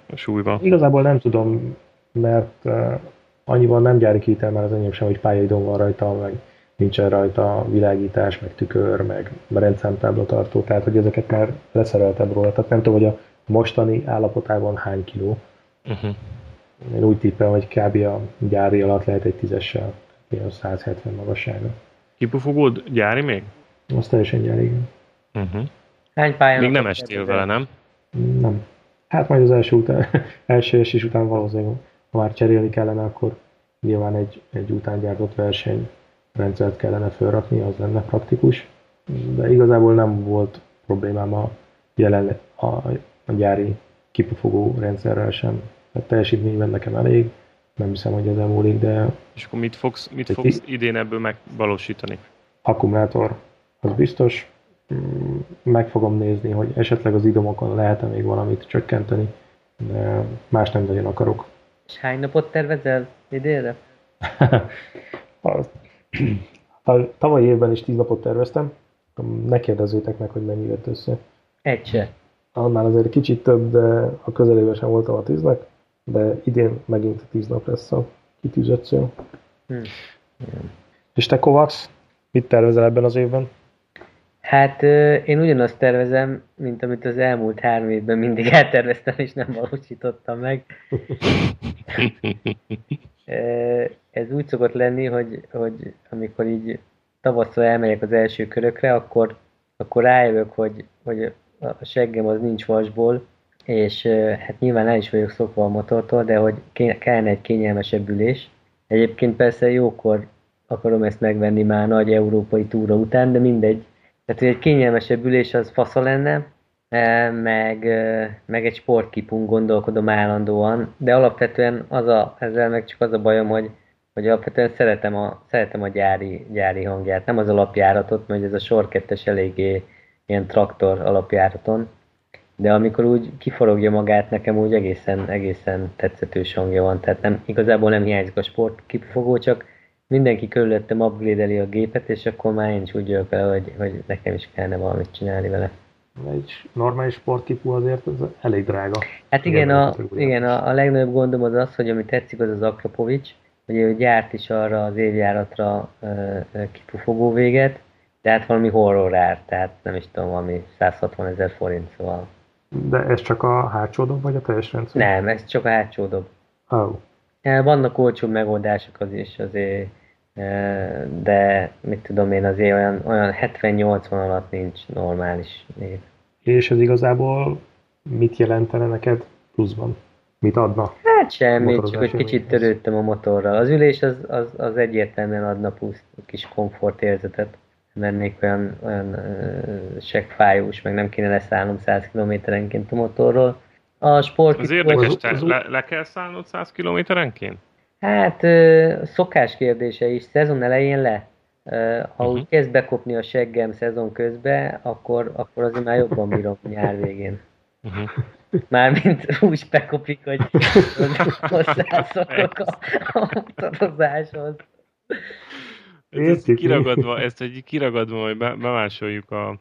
a súlyba? Igazából nem tudom, mert uh, annyiban nem gyári kitel már az enyém sem, hogy pályaidon van rajta, meg nincsen rajta világítás, meg tükör, meg rendszámtábla tartó, tehát hogy ezeket már leszereltem róla, tehát nem tudom, hogy a mostani állapotában hány kiló. Uh-huh. Én úgy tippem, hogy kb. a gyári alatt lehet egy tízessel, ilyen 170 magassága. Kipufogód gyári még? Azt teljesen gyári, igen. Uh-huh. Hány pályán? Még nem estél vele, nem? Nem. Hát majd az első, után, első esés után valószínűleg, ha már cserélni kellene, akkor nyilván egy, egy utángyártott verseny rendszert kellene felrakni, az lenne praktikus, de igazából nem volt problémám a jelen a, a gyári kipufogó rendszerrel sem. Tehát teljesítményben nekem elég, nem hiszem, hogy ez múlik, de... És akkor mit fogsz, mit fogsz idén ebből megvalósítani? Akkumulátor, az biztos. Mm, meg fogom nézni, hogy esetleg az idomokon lehet-e még valamit csökkenteni, de más nem nagyon akarok. És hány napot tervezel idénre? tavaly évben is tíz napot terveztem, ne kérdezzétek meg, hogy mennyi jött össze. Egy se. Annál azért kicsit több, de a közelében sem voltam a tíznek, de idén megint tíz nap lesz a kitűzött cél. Hmm. És te Kovacs, mit tervezel ebben az évben? Hát én ugyanazt tervezem, mint amit az elmúlt három évben mindig elterveztem, és nem valósítottam meg. Ez úgy szokott lenni, hogy, hogy amikor így tavasszal elmegyek az első körökre, akkor, akkor rájövök, hogy, hogy a seggem az nincs vasból, és hát nyilván el is vagyok szokva a motortól, de hogy kellene egy kényelmesebb ülés. Egyébként persze jókor akarom ezt megvenni már nagy európai túra után, de mindegy. Tehát, hogy egy kényelmesebb ülés az fasza lenne, meg, meg egy sportkipun gondolkodom állandóan, de alapvetően az a, ezzel meg csak az a bajom, hogy, hogy alapvetően szeretem a, szeretem a gyári, gyári hangját, nem az alapjáratot, mert ez a sor kettes eléggé ilyen traktor alapjáraton, de amikor úgy kiforogja magát, nekem úgy egészen, egészen tetszetős hangja van, tehát nem, igazából nem hiányzik a sport kifogó, csak mindenki körülöttem upgrade a gépet, és akkor már én is úgy jövök vele, hogy, hogy nekem is kellene valamit csinálni vele. Egy normális sportkipú azért az elég drága. Hát igen, a, igen a, a legnagyobb gondom az az, hogy ami tetszik, az az Akrapovics, hogy ő gyárt is arra az évjáratra uh, kipufogó véget, de hát valami horror ár, tehát nem is tudom, valami 160 ezer forint, szóval de ez csak a hátsó dob, vagy a teljes rendszer? Nem, ez csak a hátsó dob. Oh. Vannak olcsó megoldások az is azért, de mit tudom én, azért olyan, olyan 70-80 alatt nincs normális név. És ez igazából mit jelentene neked pluszban? Mit adna? Hát semmi, csak egy kicsit törődtem a motorral. Az ülés az, az, az egyértelműen adna plusz kis komfortérzetet mennék olyan, olyan uh, seggfájós, meg nem kéne leszállnom 100 km-enként a motorról. A sport... Az érdekes, te az, le, le kell szállnod 100 km-enként? Hát szokás kérdése is, szezon elején le. Ha uh-huh. úgy kezd bekopni a seggem szezon közben, akkor, akkor azért már jobban bírom nyár végén. Uh-huh. Mármint úgy bekopik, hogy hozzászokok a, a motorozáshoz. Ezt kiragadva, ezt egy kiragadva, hogy be, bemásoljuk a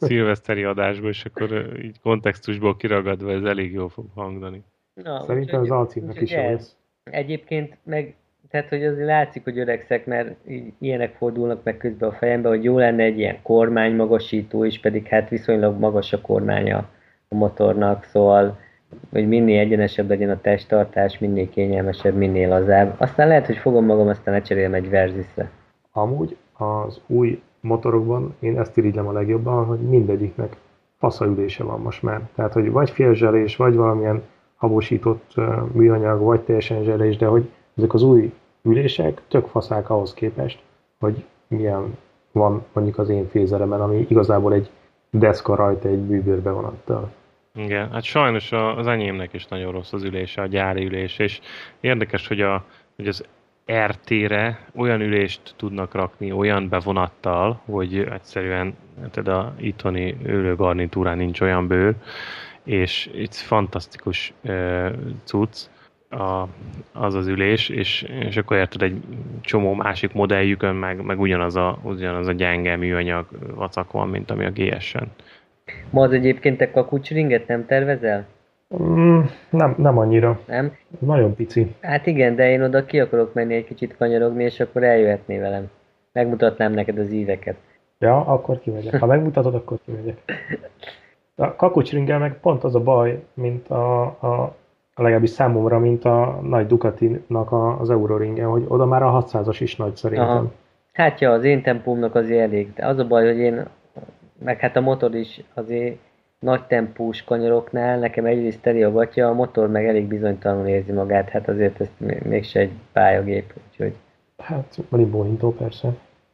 szilveszteri adásba, és akkor így kontextusból kiragadva ez elég jól fog hangani. Na, Szerintem az alcímnek is jó lesz. Egyébként meg, tehát hogy azért látszik, hogy öregszek, mert ilyenek fordulnak meg közben a fejembe, hogy jó lenne egy ilyen kormánymagasító is, pedig hát viszonylag magas a kormánya a motornak, szóval hogy minél egyenesebb legyen a testtartás, minél kényelmesebb, minél lazább. Aztán lehet, hogy fogom magam, aztán lecserélem egy verzisre. Amúgy az új motorokban én ezt irigylem a legjobban, hogy mindegyiknek faszaülése van most már. Tehát, hogy vagy félzselés, vagy valamilyen habosított műanyag, vagy teljesen zselés, de hogy ezek az új ülések tök faszák ahhoz képest, hogy milyen van mondjuk az én fézeremen, ami igazából egy deszka rajta egy bűbőrbe vonattal. Igen, hát sajnos az enyémnek is nagyon rossz az ülése, a gyári ülés, és érdekes, hogy, a, hogy az RT-re olyan ülést tudnak rakni olyan bevonattal, hogy egyszerűen tehát a itthoni ülőgarnitúrán nincs olyan bőr, és itt fantasztikus uh, cucc a, az az ülés, és, és akkor érted egy csomó másik modelljükön, meg, meg ugyanaz, a, ugyanaz a gyenge műanyag vacak van, mint ami a GS-en. Ma az egyébként te kakucsringet nem tervezel? Mm, nem, nem annyira. Nem? Nagyon pici. Hát igen, de én oda ki akarok menni egy kicsit kanyarogni, és akkor eljöhetné velem. Megmutatnám neked az íveket. Ja, akkor kimegyek. Ha megmutatod, akkor kimegyek. A kakucsringel meg pont az a baj, mint a, a legalábbis számomra, mint a nagy Ducati-nak az Euroringen, hogy oda már a 600-as is nagy szerintem. Aha. Hát ja, az én tempómnak azért elég. De az a baj, hogy én, meg hát a motor is azért nagy tempós kanyaroknál nekem egyrészt teli a gatya, a motor meg elég bizonytalanul érzi magát, hát azért ez mégse egy pályagép, úgyhogy... Hát, van bóhintó persze.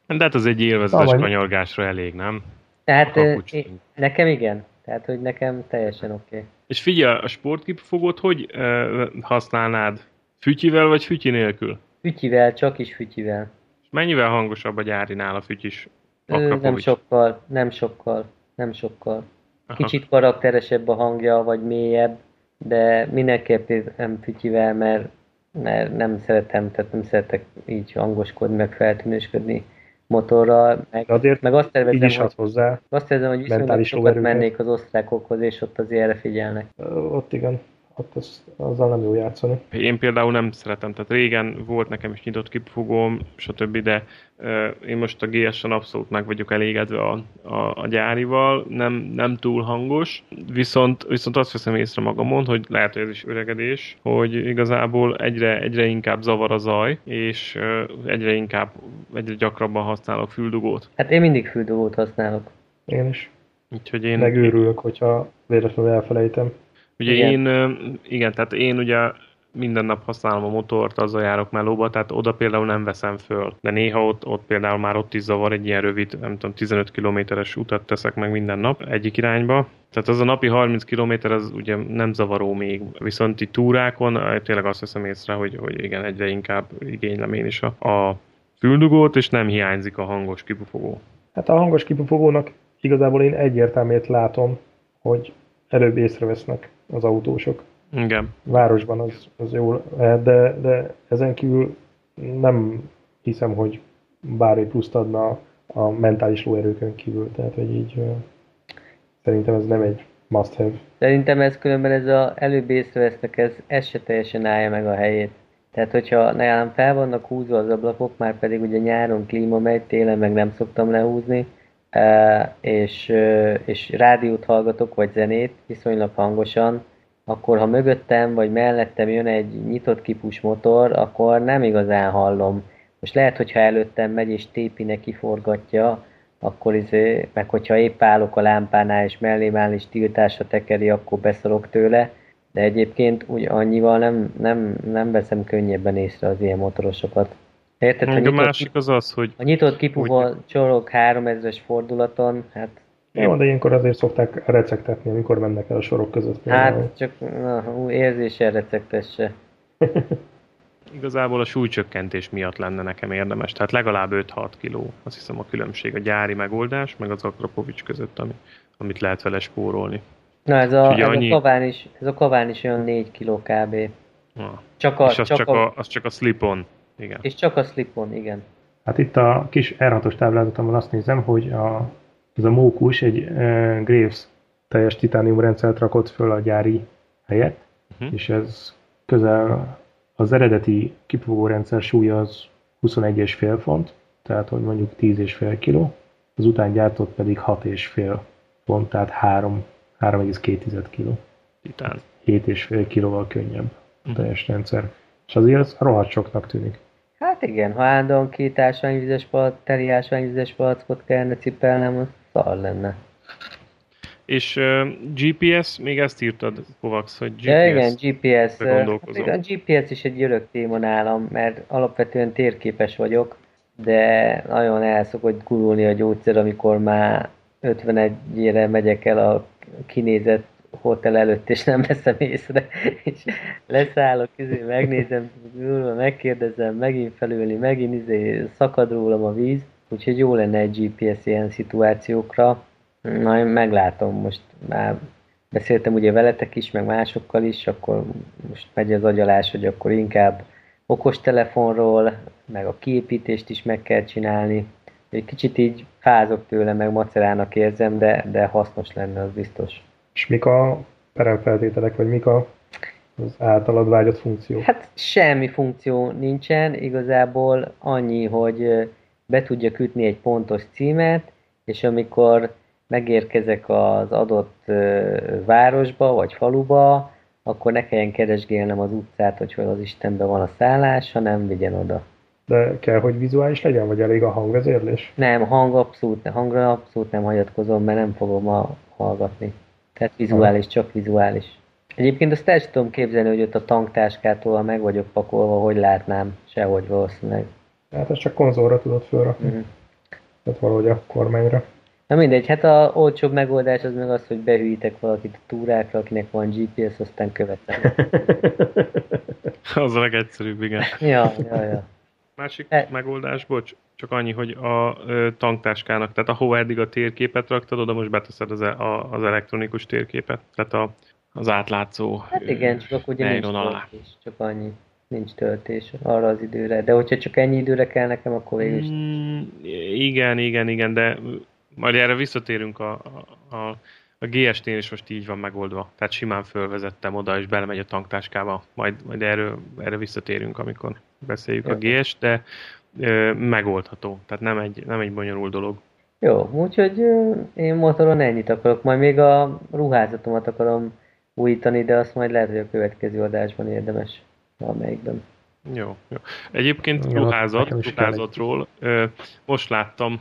De hát az egy élvezetes ah, kanyargásra elég, nem? Tehát én, nekem igen. Tehát, hogy nekem teljesen oké. Okay. És figyelj, a sportkipfogót hogy uh, használnád Fütyivel vagy fütyi nélkül? Fütyivel, csak is fütyivel. És mennyivel hangosabb a gyárinál a fütyis? Ö, nem sokkal, nem sokkal, nem sokkal. Aha. Kicsit karakteresebb a hangja, vagy mélyebb, de mindenképp nem fütyivel, mert, mert nem szeretem, tehát nem szeretek így hangoskodni, meg feltűnősködni motorral, meg, Azért meg azt tervezem, hogy, hozzá azt tervezem, hogy viszonylag sokat mennék az osztrákokhoz, és ott azért erre figyelnek. Ott igen ott az, azzal nem jó játszani. Én például nem szeretem, tehát régen volt nekem is nyitott kipufogóm, stb., de uh, én most a GS-en abszolút meg vagyok elégedve a, a, a gyárival, nem, nem túl hangos, viszont, viszont azt veszem észre magamon, hogy lehet, hogy ez is öregedés, hogy igazából egyre, egyre inkább zavar a zaj, és uh, egyre inkább, egyre gyakrabban használok füldugót. Hát én mindig füldugót használok. Én is. Úgyhogy én... Megőrülök, hogyha véletlenül elfelejtem. Ugye igen. én, igen, tehát én ugye minden nap használom a motort, azzal járok melóba, tehát oda például nem veszem föl. De néha ott, ott például már ott is zavar egy ilyen rövid, nem tudom, 15 kilométeres utat teszek meg minden nap egyik irányba. Tehát az a napi 30 km az ugye nem zavaró még, viszont itt túrákon tényleg azt veszem észre, hogy, hogy igen, egyre inkább igénylem én is a, a füldugót, és nem hiányzik a hangos kipufogó. Hát a hangos kipufogónak igazából én egyértelműt látom, hogy előbb észrevesznek az autósok. Igen. Városban az, az jó lehet, de, de ezen kívül nem hiszem, hogy bármi pluszt adna a mentális lóerőkön kívül. Tehát, hogy így szerintem ez nem egy must have. Szerintem ez különben ez a előbb észrevesznek, ez, ez se teljesen állja meg a helyét. Tehát, hogyha nálam fel vannak húzva az ablakok, már pedig ugye nyáron klíma megy, télen meg nem szoktam lehúzni, és, és rádiót hallgatok, vagy zenét viszonylag hangosan, akkor ha mögöttem vagy mellettem jön egy nyitott kipus motor, akkor nem igazán hallom. Most lehet, hogyha előttem megy és tépi neki forgatja, akkor izé, meg hogyha épp állok a lámpánál és mellém áll és tiltásra tekeri, akkor beszorok tőle, de egyébként úgy annyival nem, nem, nem veszem könnyebben észre az ilyen motorosokat. Érted, a, a másik az az, hogy... A nyitott kipuva úgy... csorog 3000-es fordulaton, hát... Jó, de ilyenkor azért szokták recegtetni, amikor mennek el a sorok között. Hát, például. csak na, érzéssel recegtesse. Igazából a súlycsökkentés miatt lenne nekem érdemes, tehát legalább 5-6 kiló, azt hiszem a különbség a gyári megoldás, meg az Akrapovics között, ami, amit lehet vele spórolni. Na ez a, ez, annyi... a kaván is, ez a kaván is olyan 4 kiló kb. Na. Csak a, és az csak, csak a, a, az csak a slip-on. Igen. És csak a slipon, igen. Hát itt a kis R6-os táblázatomban azt nézem, hogy a, ez a mókus egy uh, Graves teljes titánium rendszert rakott föl a gyári helyet, uh-huh. és ez közel az eredeti kipufogó rendszer súlya az 21,5 font, tehát hogy mondjuk 10,5 kg, az után gyártott pedig 6,5 font, tehát 3, 3,2 kg. Titán. 7,5 kg-val könnyebb a teljes rendszer. És azért az rohadt soknak tűnik. Hát igen, ha állandóan két ásványvizes palack, teli ásványvizes palackot kellene cipelnem, az szar lenne. És uh, GPS, még ezt írtad, Kovacs, hogy GPS. Ja, igen, GPS. Hát, a GPS is egy örök téma nálam, mert alapvetően térképes vagyok, de nagyon el szokott gurulni a gyógyszer, amikor már 51-ére megyek el a kinézett hotel előtt, és nem veszem észre, és leszállok, izé, megnézem, megkérdezem, megint felülni, megint izé, szakad rólam a víz, úgyhogy jó lenne egy GPS ilyen szituációkra. Én meglátom, most már beszéltem ugye veletek is, meg másokkal is, akkor most megy az agyalás, hogy akkor inkább okostelefonról, meg a kiépítést is meg kell csinálni. Egy kicsit így fázok tőle, meg macerának érzem, de, de hasznos lenne, az biztos. És mik a peremfeltételek, vagy mik a, az általad vágyott funkció? Hát semmi funkció nincsen, igazából annyi, hogy be tudja ütni egy pontos címet, és amikor megérkezek az adott városba, vagy faluba, akkor ne kelljen keresgélnem az utcát, hogy hol az Istenben van a szállás, hanem vigyen oda. De kell, hogy vizuális legyen, vagy elég a hangvezérlés? Nem, hang abszolút, hangra abszolút nem hagyatkozom, mert nem fogom a hallgatni. Tehát vizuális, csak vizuális. Egyébként azt el tudom képzelni, hogy ott a tanktáskától, ha meg vagyok pakolva, hogy látnám, sehogy valószínűleg. Hát ezt csak konzolra tudod felrakni. Uh-huh. Tehát valahogy a kormányra. Na mindegy, hát a olcsóbb megoldás az meg az, hogy behűítek valakit a túrákra, akinek van GPS, aztán követem. az a legegyszerűbb, igen. ja, ja, ja. Másik e... megoldás, bocs, csak annyi, hogy a ö, tanktáskának, tehát ahova eddig a térképet raktad, oda most beteszed az, e, a, az elektronikus térképet, tehát a, az átlátszó Hát igen, csak ugye nincs alá. töltés, csak annyi. Nincs töltés arra az időre. De hogyha csak ennyi időre kell nekem, akkor végül is... Mm, igen, igen, igen, de majd erre visszatérünk a, a, a a GST-n is most így van megoldva. Tehát simán fölvezettem oda, és belemegy a tanktáskába. Majd, majd erről, erre visszatérünk, amikor beszéljük Jó. a GS, de ö, megoldható. Tehát nem egy, nem egy bonyolult dolog. Jó, úgyhogy én motoron ennyit akarok. Majd még a ruházatomat akarom újítani, de azt majd lehet, hogy a következő adásban érdemes valamelyikben. Jó, jó. Egyébként jó, ruházat, ruházatról most láttam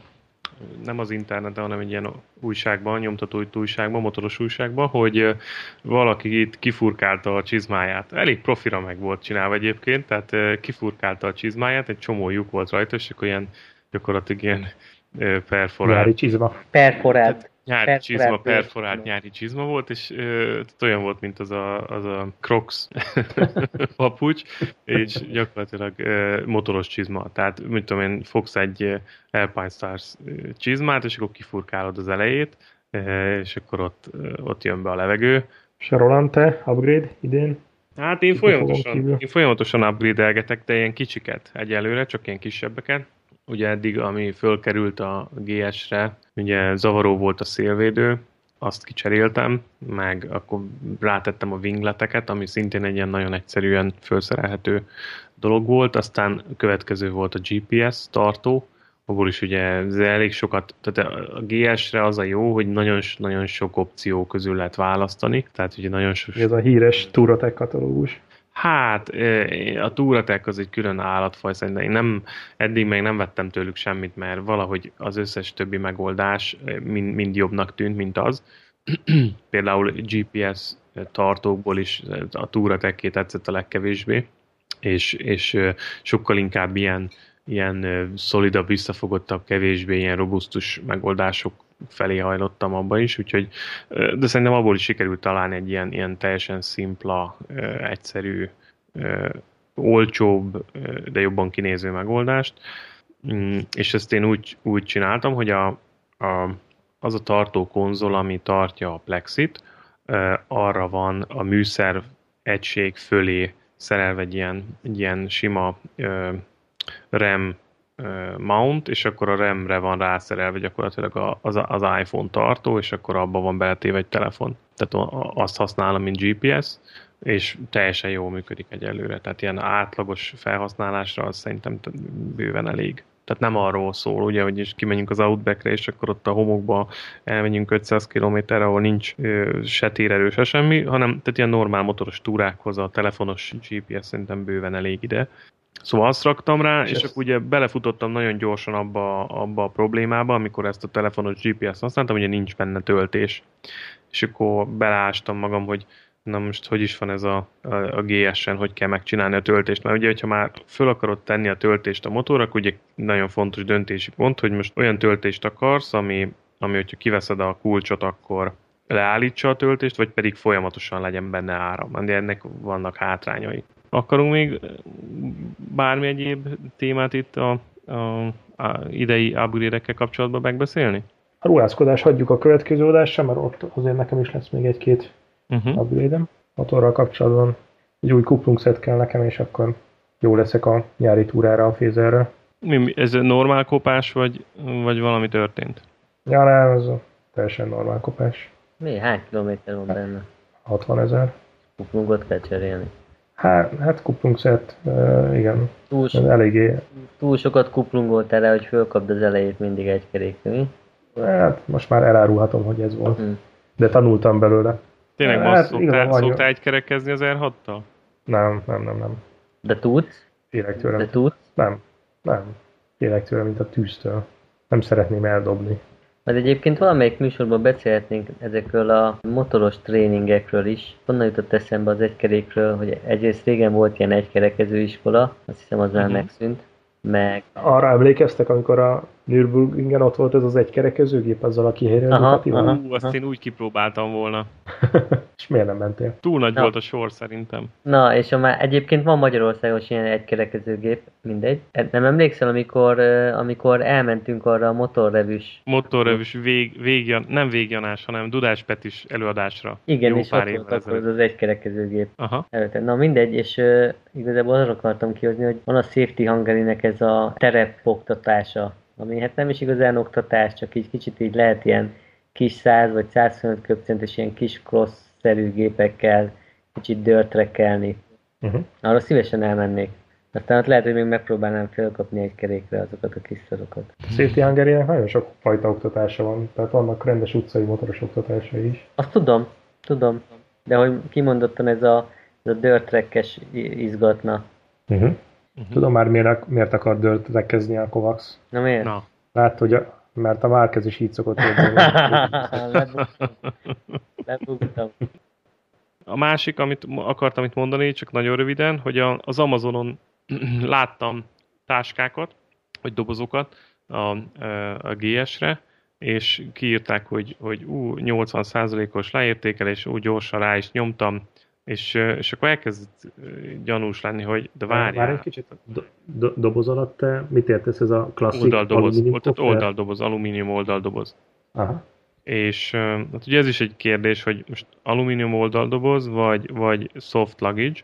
nem az interneten, hanem egy ilyen újságban, nyomtató újságban, motoros újságban, hogy valaki itt kifurkálta a csizmáját. Elég profira meg volt csinálva egyébként, tehát kifurkálta a csizmáját, egy csomó lyuk volt rajta, és akkor ilyen gyakorlatilag ilyen perforált. Nyári csizma. Perforált nyári perforált csizma, perforált nyári csizma volt, és ö, olyan volt, mint az a, az a Crocs papucs, és gyakorlatilag ö, motoros csizma. Tehát, mint tudom én, fogsz egy Alpine Stars csizmát, és akkor kifurkálod az elejét, ö, és akkor ott, ö, ott jön be a levegő. És a Rolante upgrade idén? Hát én folyamatosan, én folyamatosan upgrade-elgetek, de ilyen kicsiket egyelőre, csak ilyen kisebbeket. Ugye eddig, ami fölkerült a GS-re, ugye zavaró volt a szélvédő, azt kicseréltem, meg akkor rátettem a wingleteket, ami szintén egy ilyen nagyon egyszerűen felszerelhető dolog volt, aztán következő volt a GPS tartó, abból is ugye ez elég sokat, tehát a GS-re az a jó, hogy nagyon, nagyon sok opció közül lehet választani, tehát ugye nagyon sok... Ez a híres Touratech katalógus. Hát, a Touratech az egy külön állatfaj, szerintem én nem, eddig még nem vettem tőlük semmit, mert valahogy az összes többi megoldás mind, mind jobbnak tűnt, mint az. Például GPS tartókból is a touratech tetszett a legkevésbé, és, és sokkal inkább ilyen, ilyen szolidabb, visszafogottabb, kevésbé ilyen robusztus megoldások felé hajlottam abba is, úgyhogy, de szerintem abból is sikerült találni egy ilyen, ilyen teljesen szimpla, egyszerű, olcsóbb, de jobban kinéző megoldást. Mm, és ezt én úgy, úgy csináltam, hogy a, a, az a tartó konzol, ami tartja a Plexit, arra van a műszer egység fölé szerelve egy ilyen, egy ilyen sima RAM mount, és akkor a RAM-re van rászerelve gyakorlatilag az, az iPhone tartó, és akkor abban van beletéve egy telefon. Tehát azt használom, mint GPS, és teljesen jól működik egyelőre. Tehát ilyen átlagos felhasználásra az szerintem bőven elég. Tehát nem arról szól, ugye, hogy is kimegyünk az Outbackre, és akkor ott a homokba elmenjünk 500 km-re, ahol nincs se térerő, se semmi, hanem tehát ilyen normál motoros túrákhoz a telefonos GPS szerintem bőven elég ide. Szóval azt raktam rá, és, és akkor ugye belefutottam nagyon gyorsan abba, abba a problémába, amikor ezt a telefonos GPS-t használtam, ugye nincs benne töltés. És akkor beleástam magam, hogy na most hogy is van ez a, a, a GS-en, hogy kell megcsinálni a töltést. Mert ugye, hogyha már föl akarod tenni a töltést a motorra, akkor ugye nagyon fontos döntési pont, hogy most olyan töltést akarsz, ami, ami hogyha kiveszed a kulcsot, akkor leállítsa a töltést, vagy pedig folyamatosan legyen benne áram. De ennek vannak hátrányai. Akarunk még bármi egyéb témát itt a, a, a idei upgrade kapcsolatban megbeszélni? A ruházkodás hagyjuk a következő adásra, mert ott azért nekem is lesz még egy-két uh-huh. upgrade-em. Motorral kapcsolatban egy új kuplungszet kell nekem, és akkor jó leszek a nyári túrára a fézerre. Mi, ez normál kopás, vagy, vagy valami történt? Ja, nem, ez a teljesen normál kopás. Mi? Hány kilométer van benne? 60 ezer. Kuplungot kell cserélni. Hát, hát kuplungszett, uh, igen. Túl, so, eléggé. túl sokat kuplungolt el, hogy fölkapd az elejét mindig egy kerékű, Hát most már elárulhatom, hogy ez volt. Hmm. De tanultam belőle. Tényleg hát, most szoktál, szoktál egy kerekezni az r Nem, nem, nem, nem. De tudsz? Félek tőle. De tudsz? Nem, nem. Félek tőle, mint a tűztől. Nem szeretném eldobni. Majd egyébként valamelyik műsorban beszélhetnénk ezekről a motoros tréningekről is. Honnan jutott eszembe az egykerékről, hogy egyrészt régen volt ilyen egykerekező iskola, azt hiszem az már uh-huh. megszűnt. Meg... Arra emlékeztek, amikor a Nürburgringen ott volt ez az egykerekezőgép, azzal a kihelyre Aha, aha. Ú, azt én úgy kipróbáltam volna. És miért nem mentél? Túl nagy Na. volt a sor szerintem. Na, és a már egyébként van Magyarországon is ilyen egykerekezőgép, mindegy. E- Nem emlékszel, amikor, ö, amikor elmentünk arra a motorrevűs Motorrevűs vég, végjan, nem végjanás, hanem Dudás Petis előadásra. Igen, Jó és pár ott volt akkor az, ezelőtt. az egykerekezőgép. Aha. Előtte. Na mindegy, és uh, igazából arra akartam kihozni, hogy van a Safety Hungary-nek ez a terepoktatása, ami hát nem is igazán oktatás, csak így kicsit így lehet ilyen kis 100 vagy 125 köbcentes ilyen kis cross-szerű gépekkel kicsit dörtrekelni. Uh-huh. Arra szívesen elmennék. Aztán ott lehet, hogy még megpróbálnám felkapni egy kerékre azokat a kis szarokat. Safety hungary nagyon sok fajta oktatása van, tehát vannak rendes utcai motoros oktatásai is. Azt tudom, tudom, de hogy kimondottan ez a, ez a dörtrekkes izgatna. Uh-huh. Uh-huh. Tudom már, miért, miért akar dölt rekkezni a Kovacs. Na miért? Na. Lát, hogy a, mert a Márkez is így szokott. Lebuktam. A másik, amit akartam itt mondani, csak nagyon röviden, hogy a, az Amazonon láttam táskákat, vagy dobozokat a, a GS-re, és kiírták, hogy, hogy ú, 80%-os leértékelés, úgy gyorsan rá is nyomtam, és, és akkor elkezdett ö, gyanús lenni, hogy de Várj várjál, egy kicsit, do, do, doboz alatt te mit értesz ez a klasszik oldaldoboz, alumínium koffer? oldaldoboz, alumínium oldaldoboz. Aha. És hát ugye ez is egy kérdés, hogy most alumínium oldaldoboz, vagy, vagy soft luggage,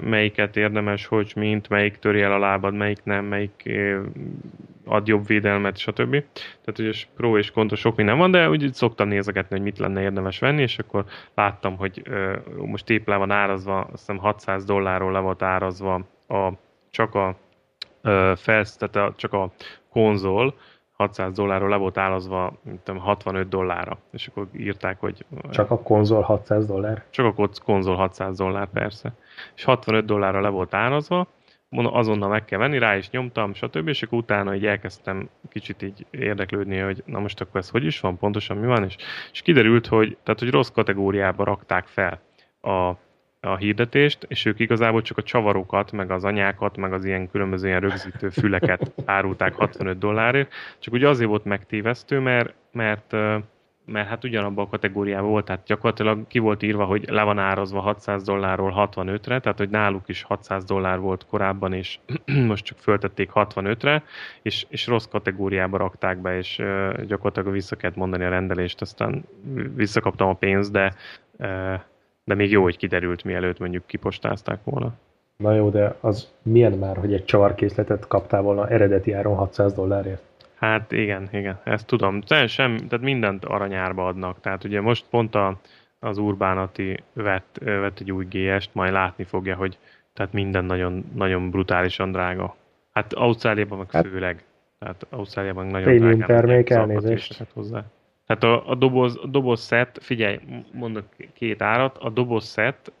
melyiket érdemes, hogy mint, melyik töri el a lábad, melyik nem, melyik ad jobb védelmet, stb. Tehát ugye pro és kontra sok minden van, de úgy szoktam nézegetni, hogy mit lenne érdemes venni, és akkor láttam, hogy most épp le van árazva, azt hiszem 600 dollárról le volt árazva a, csak a felsz, tehát a, csak a konzol, 600 dollárról le volt mint tudom, 65 dollárra. És akkor írták, hogy Csak a konzol 600 dollár. csak a konzol 600 dollár persze. És 65 dollárra le volt mondom, azonnal meg kell venni, rá is nyomtam, stb. És akkor utána így elkezdtem kicsit így érdeklődni, hogy na most akkor ez hogy is van, pontosan mi van, és, és kiderült, hogy, tehát, hogy rossz kategóriába rakták fel a, a hirdetést, és ők igazából csak a csavarokat, meg az anyákat, meg az ilyen különböző ilyen rögzítő füleket árulták 65 dollárért, csak ugye azért volt megtévesztő, mert, mert mert hát ugyanabban a kategóriában volt, tehát gyakorlatilag ki volt írva, hogy le van árazva 600 dollárról 65-re, tehát hogy náluk is 600 dollár volt korábban, és most csak föltették 65-re, és, és rossz kategóriába rakták be, és uh, gyakorlatilag vissza kellett mondani a rendelést, aztán visszakaptam a pénzt, de, uh, de még jó, hogy kiderült, mielőtt mondjuk kipostázták volna. Na jó, de az milyen már, hogy egy csavarkészletet kaptál volna eredeti áron 600 dollárért? Hát igen, igen, ezt tudom. Tehát, sem, tehát mindent aranyárba adnak. Tehát ugye most pont a, az Urbánati vett, vett egy új GS-t, majd látni fogja, hogy tehát minden nagyon, nagyon brutálisan drága. Hát Ausztráliában meg Hát- főleg. Tehát Ausztráliában nagyon drágán termék, elnézést. hozzá. Tehát a, a, doboz, a doboz set, figyelj, mondok két árat, a doboz set,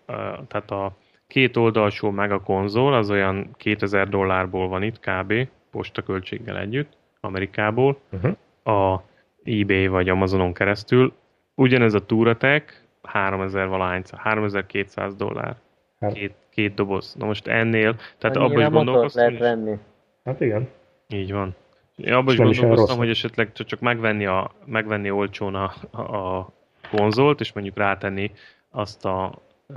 tehát a két oldalsó meg a konzol, az olyan 2000 dollárból van itt kb. postaköltséggel együtt, Amerikából, Uh-huh. a eBay vagy Amazonon keresztül. Ugyanez a Touratech 3000 valahány, 3200 dollár. Hát- Két, két doboz. Na most ennél, tehát abban is gondolkoztam, lehet venni. Hát igen. így van. Én abban is gondolkoztam, hogy esetleg csak megvenni, a, megvenni olcsón a, a konzolt, és mondjuk rátenni azt a ö,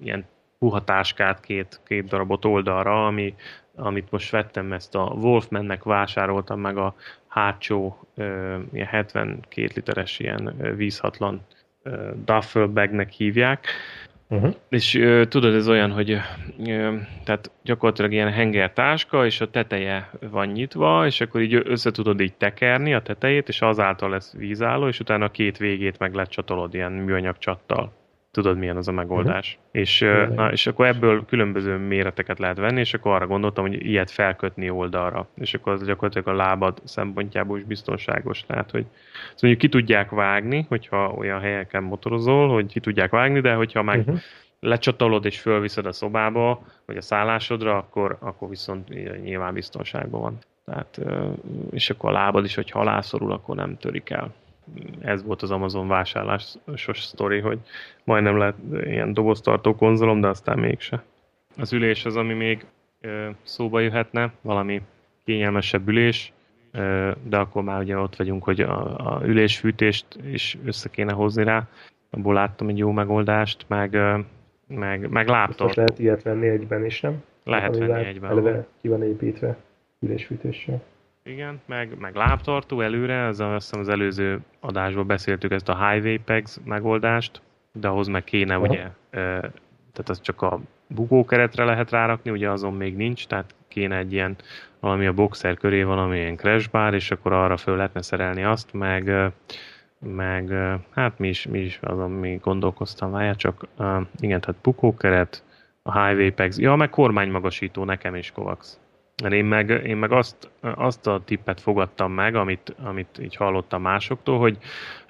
ilyen puha táskát két, két darabot oldalra, ami, amit most vettem, ezt a Wolfmannek vásároltam meg a hátsó ö, ilyen 72 literes ilyen vízhatlan ö, duffel bagnek hívják, Uh-huh. és ö, tudod, ez olyan, hogy ö, tehát gyakorlatilag ilyen hengertáska, és a teteje van nyitva, és akkor így össze tudod így tekerni a tetejét, és azáltal lesz vízálló, és utána a két végét meg lecsatolod ilyen műanyag csattal. Tudod, milyen az a megoldás. Uh-huh. És, na, és akkor ebből különböző méreteket lehet venni, és akkor arra gondoltam, hogy ilyet felkötni oldalra. És akkor az gyakorlatilag a lábad szempontjából is biztonságos. Tehát, hogy ezt mondjuk ki tudják vágni, hogyha olyan helyeken motorozol, hogy ki tudják vágni, de hogyha meg Uh-huh. lecsatolod és fölviszed a szobába, vagy a szállásodra, akkor, akkor viszont nyilván biztonságban van. Tehát, és akkor a lábad is, hogy halászorul, akkor nem törik el. Ez volt az Amazon vásárlásos sztori, hogy majdnem lett ilyen doboztartó konzolom, de aztán mégse. Az ülés az, ami még ö, szóba jöhetne, valami kényelmesebb ülés. de akkor már ugye ott vagyunk, hogy a, a ülésfűtést is össze kéne hozni rá. Abból láttam egy jó megoldást, meg, meg, meg laptop. Most lehet ilyet venni egyben is, nem? Lehet venni egyben. Eleve ki van építve ülésfűtéssel. Igen, meg, meg lábtartó előre, ez a, azt hiszem az előző adásban beszéltük ezt a Highway Pegs megoldást, de ahhoz meg kéne Aha. ugye, tehát az csak a bugókeretre lehet rárakni, ugye azon még nincs, tehát kéne egy ilyen valami a boxer köré valamilyen crash bar, és akkor arra föl lehetne szerelni azt, meg, meg hát mi is, mi is azon mi gondolkoztam várja, csak igen, tehát bukókeret, a Highway Pegs, ja, meg kormánymagasító nekem is Kovacs. Mert én meg, én meg azt, azt a tippet fogadtam meg, amit, amit így hallottam másoktól, hogy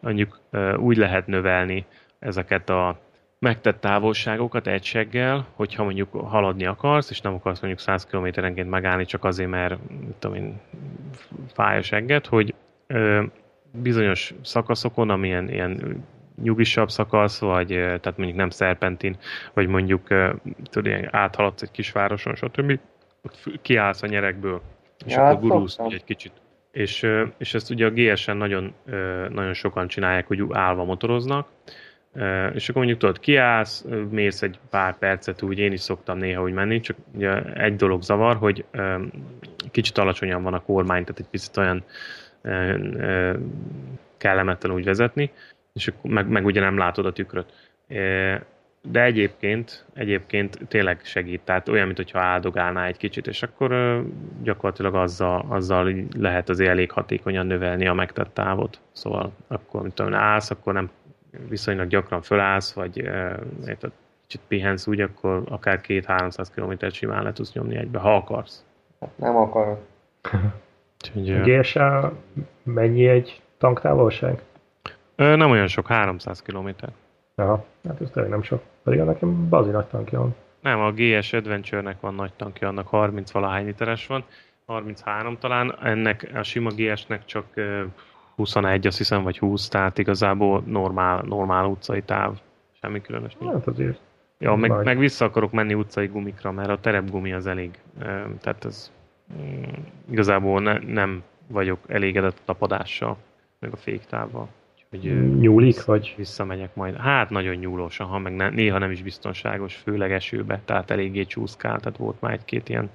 mondjuk úgy lehet növelni ezeket a megtett távolságokat egyseggel, hogyha mondjuk haladni akarsz, és nem akarsz mondjuk 100 km-enként megállni csak azért, mert tudom én, fáj a segget, hogy ö, bizonyos szakaszokon, amilyen ilyen nyugisabb szakasz, vagy tehát mondjuk nem szerpentin, vagy mondjuk tudod, áthaladsz egy kisvároson, stb kiállsz a nyerekből, és ja, akkor gurulsz egy kicsit. És, és ezt ugye a GS-en nagyon, nagyon sokan csinálják, hogy állva motoroznak, és akkor mondjuk tudod, kiállsz, mész egy pár percet, úgy én is szoktam néha úgy menni, csak ugye egy dolog zavar, hogy kicsit alacsonyan van a kormány, tehát egy picit olyan kellemetlen úgy vezetni, és meg, meg ugye nem látod a tükröt de egyébként, egyébként tényleg segít, tehát olyan, mintha áldogálná egy kicsit, és akkor gyakorlatilag azzal, azzal lehet azért elég hatékonyan növelni a megtett távot. Szóval akkor, mint tudom, állsz, akkor nem viszonylag gyakran fölállsz, vagy érted, kicsit pihensz úgy, akkor akár két-háromszáz kilométert simán le tudsz nyomni egybe, ha akarsz. Nem akarod. Úgyhogy, GSA mennyi egy tanktávolság? Nem olyan sok, 300 kilométer. Aha, hát ez tényleg nem sok. Pedig nekem bazi nagy tankja van. Nem, a GS Adventure-nek van nagy tankja, annak 30 valahány literes van, 33 talán, ennek a sima GS-nek csak 21, azt hiszem, vagy 20, tehát igazából normál, normál utcai táv. Semmi különös nincs. Hát azért. Ja, meg, meg, vissza akarok menni utcai gumikra, mert a terepgumi az elég. Tehát ez mm, igazából ne, nem vagyok elégedett a tapadással, meg a féktávval hogy nyúlik, vagy? Visszamegyek majd. Hát nagyon nyúlósan, ha meg ne, néha nem is biztonságos, főleg esőbe, tehát eléggé csúszkál, tehát volt már egy-két ilyen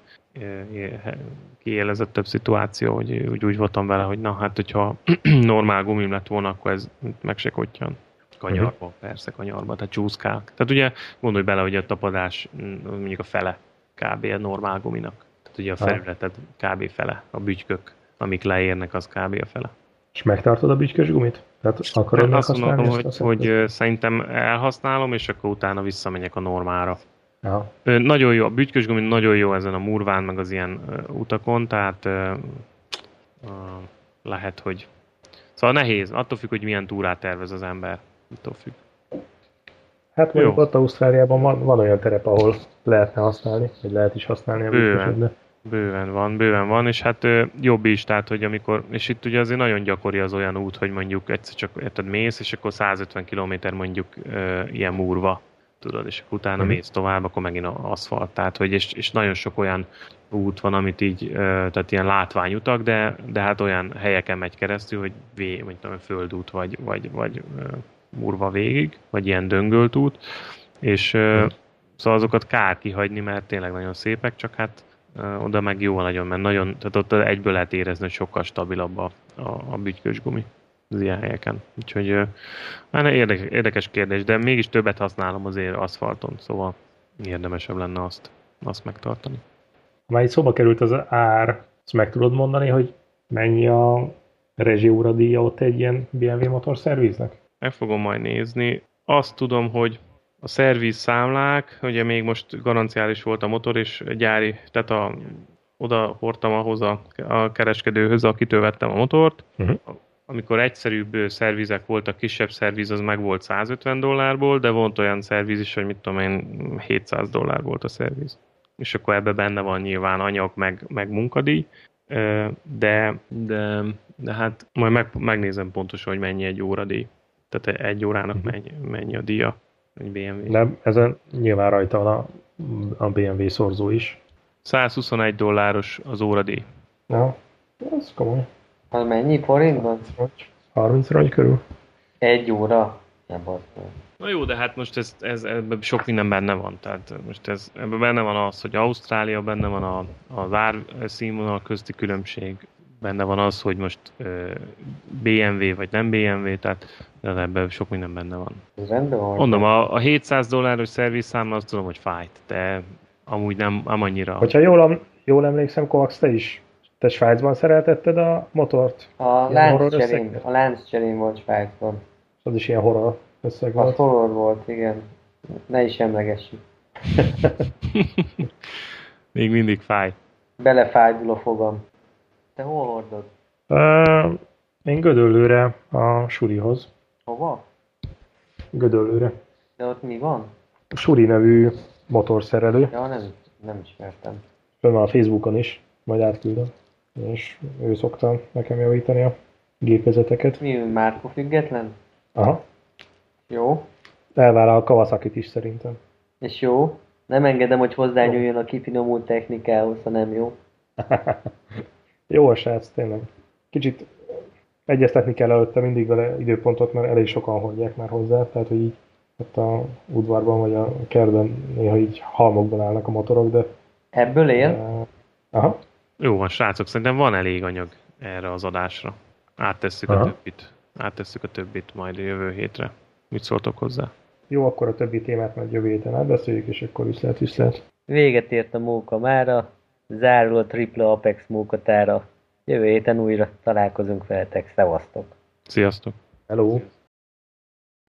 kiélezett több szituáció, hogy úgy, úgy voltam vele, hogy na hát, hogyha normál gumim lett volna, akkor ez meg se kottyan. Kanyarba, uh-huh. persze kanyarba, tehát csúszkál. Tehát ugye gondolj bele, hogy a tapadás mondjuk a fele kb. a normál guminak. Tehát ugye a felületed kb. fele, a bütykök, amik leérnek, az kb. a fele. És megtartod a bütykös gumit? Tehát akarod hát azt mondom, hogy, hogy szerintem elhasználom, és akkor utána visszamegyek a normára. Ja. Nagyon jó, a bütykös gumi nagyon jó ezen a murván, meg az ilyen utakon, tehát uh, lehet, hogy... Szóval nehéz, attól függ, hogy milyen túrát tervez az ember. Attól függ. Hát mondjuk ott Ausztráliában van, van olyan terep, ahol lehetne használni, vagy lehet is használni a Bőven. Bőven van, bőven van, és hát jobb is, tehát hogy amikor, és itt ugye azért nagyon gyakori az olyan út, hogy mondjuk egyszer csak érted, mész, és akkor 150 km mondjuk e, ilyen múrva, tudod, és akkor utána mm. mész tovább, akkor megint aszfalt, tehát hogy, és, és nagyon sok olyan út van, amit így, e, tehát ilyen látványutak, de, de hát olyan helyeken megy keresztül, hogy vé, vagy tudom, földút, vagy, vagy, vagy e, múrva végig, vagy ilyen döngölt út, és e, mm. szóval azokat kár kihagyni, mert tényleg nagyon szépek, csak hát oda meg jó nagyon, mert nagyon, tehát ott egyből lehet érezni, hogy sokkal stabilabb a, a, a bütykös gumi az ilyen helyeken. Úgyhogy hát érdekes, érdekes kérdés, de mégis többet használom azért aszfalton, szóval érdemesebb lenne azt, azt megtartani. Ha már itt szóba került az ár, azt meg tudod mondani, hogy mennyi a rezsióradíja ott egy ilyen BMW motorszerviznek? Meg fogom majd nézni. Azt tudom, hogy a szerviz számlák, ugye még most garanciális volt a motor, és gyári, tehát a, oda hordtam ahhoz a, a kereskedőhöz, akitől vettem a motort. Uh-huh. Amikor egyszerűbb szervizek voltak, kisebb szerviz, az meg volt 150 dollárból, de volt olyan szerviz is, hogy mit tudom én, 700 dollár volt a szerviz. És akkor ebbe benne van nyilván anyag, meg, meg munkadíj, de, de, de hát majd meg, megnézem pontosan, hogy mennyi egy óradíj. Tehát egy órának uh-huh. mennyi, mennyi a díja egy BMW. Nem, ezen nyilván rajta van a, a BMW szorzó is. 121 dolláros az óradíj. Ja. Az komoly. Az mennyi forintban? 30 rongy körül. Egy óra? Nem basszol. Na jó, de hát most ez, ez, ebben sok minden benne van. Tehát most ez, ebben benne van az, hogy Ausztrália, benne van a, az ár színvonal közti különbség, benne van az, hogy most BMW vagy nem BMW, tehát de ebben sok minden benne van. Rendben van. Mondom, a, a 700 dolláros szervizszámla azt tudom, hogy fájt, de amúgy nem, nem annyira. Hogyha jól, jól emlékszem, Kovacs, te is te Svájcban szereltetted a motort? A összeg? a láncserén volt Svájcban. Az is ilyen horror összeg Az volt. horror volt, igen. Ne is emlegessük. Még mindig fáj. Belefájdul a fogam. Te hol hordod? Uh, én Gödöllőre a Surihoz. Hova? Gödöllőre. De ott mi van? A Suri nevű motorszerelő. Ja, nem, nem ismertem. Fönn a Facebookon is, majd átküldöm. És ő szokta nekem javítani a gépezeteket. Mi márka független? Aha. Jó. Elvár a kawasaki is szerintem. És jó. Nem engedem, hogy hozzányúljon a kifinomult technikához, ha nem jó. Jó a srác, tényleg. Kicsit egyeztetni kell előtte mindig vele időpontot, mert elég sokan hordják már hozzá, tehát hogy így ott a udvarban vagy a kertben néha így halmokban állnak a motorok, de... Ebből él? Uh, aha. Jó van, srácok, szerintem van elég anyag erre az adásra. Áttesszük a Aha. többit. Áttesszük a többit majd a jövő hétre. Mit szóltok hozzá? Jó, akkor a többi témát majd jövő héten átbeszéljük, és akkor viszlát, viszlát. Véget ért a móka mára, zárul a tripla Apex mókatára. Jövő héten újra találkozunk veletek, szevasztok! Sziasztok! Hello!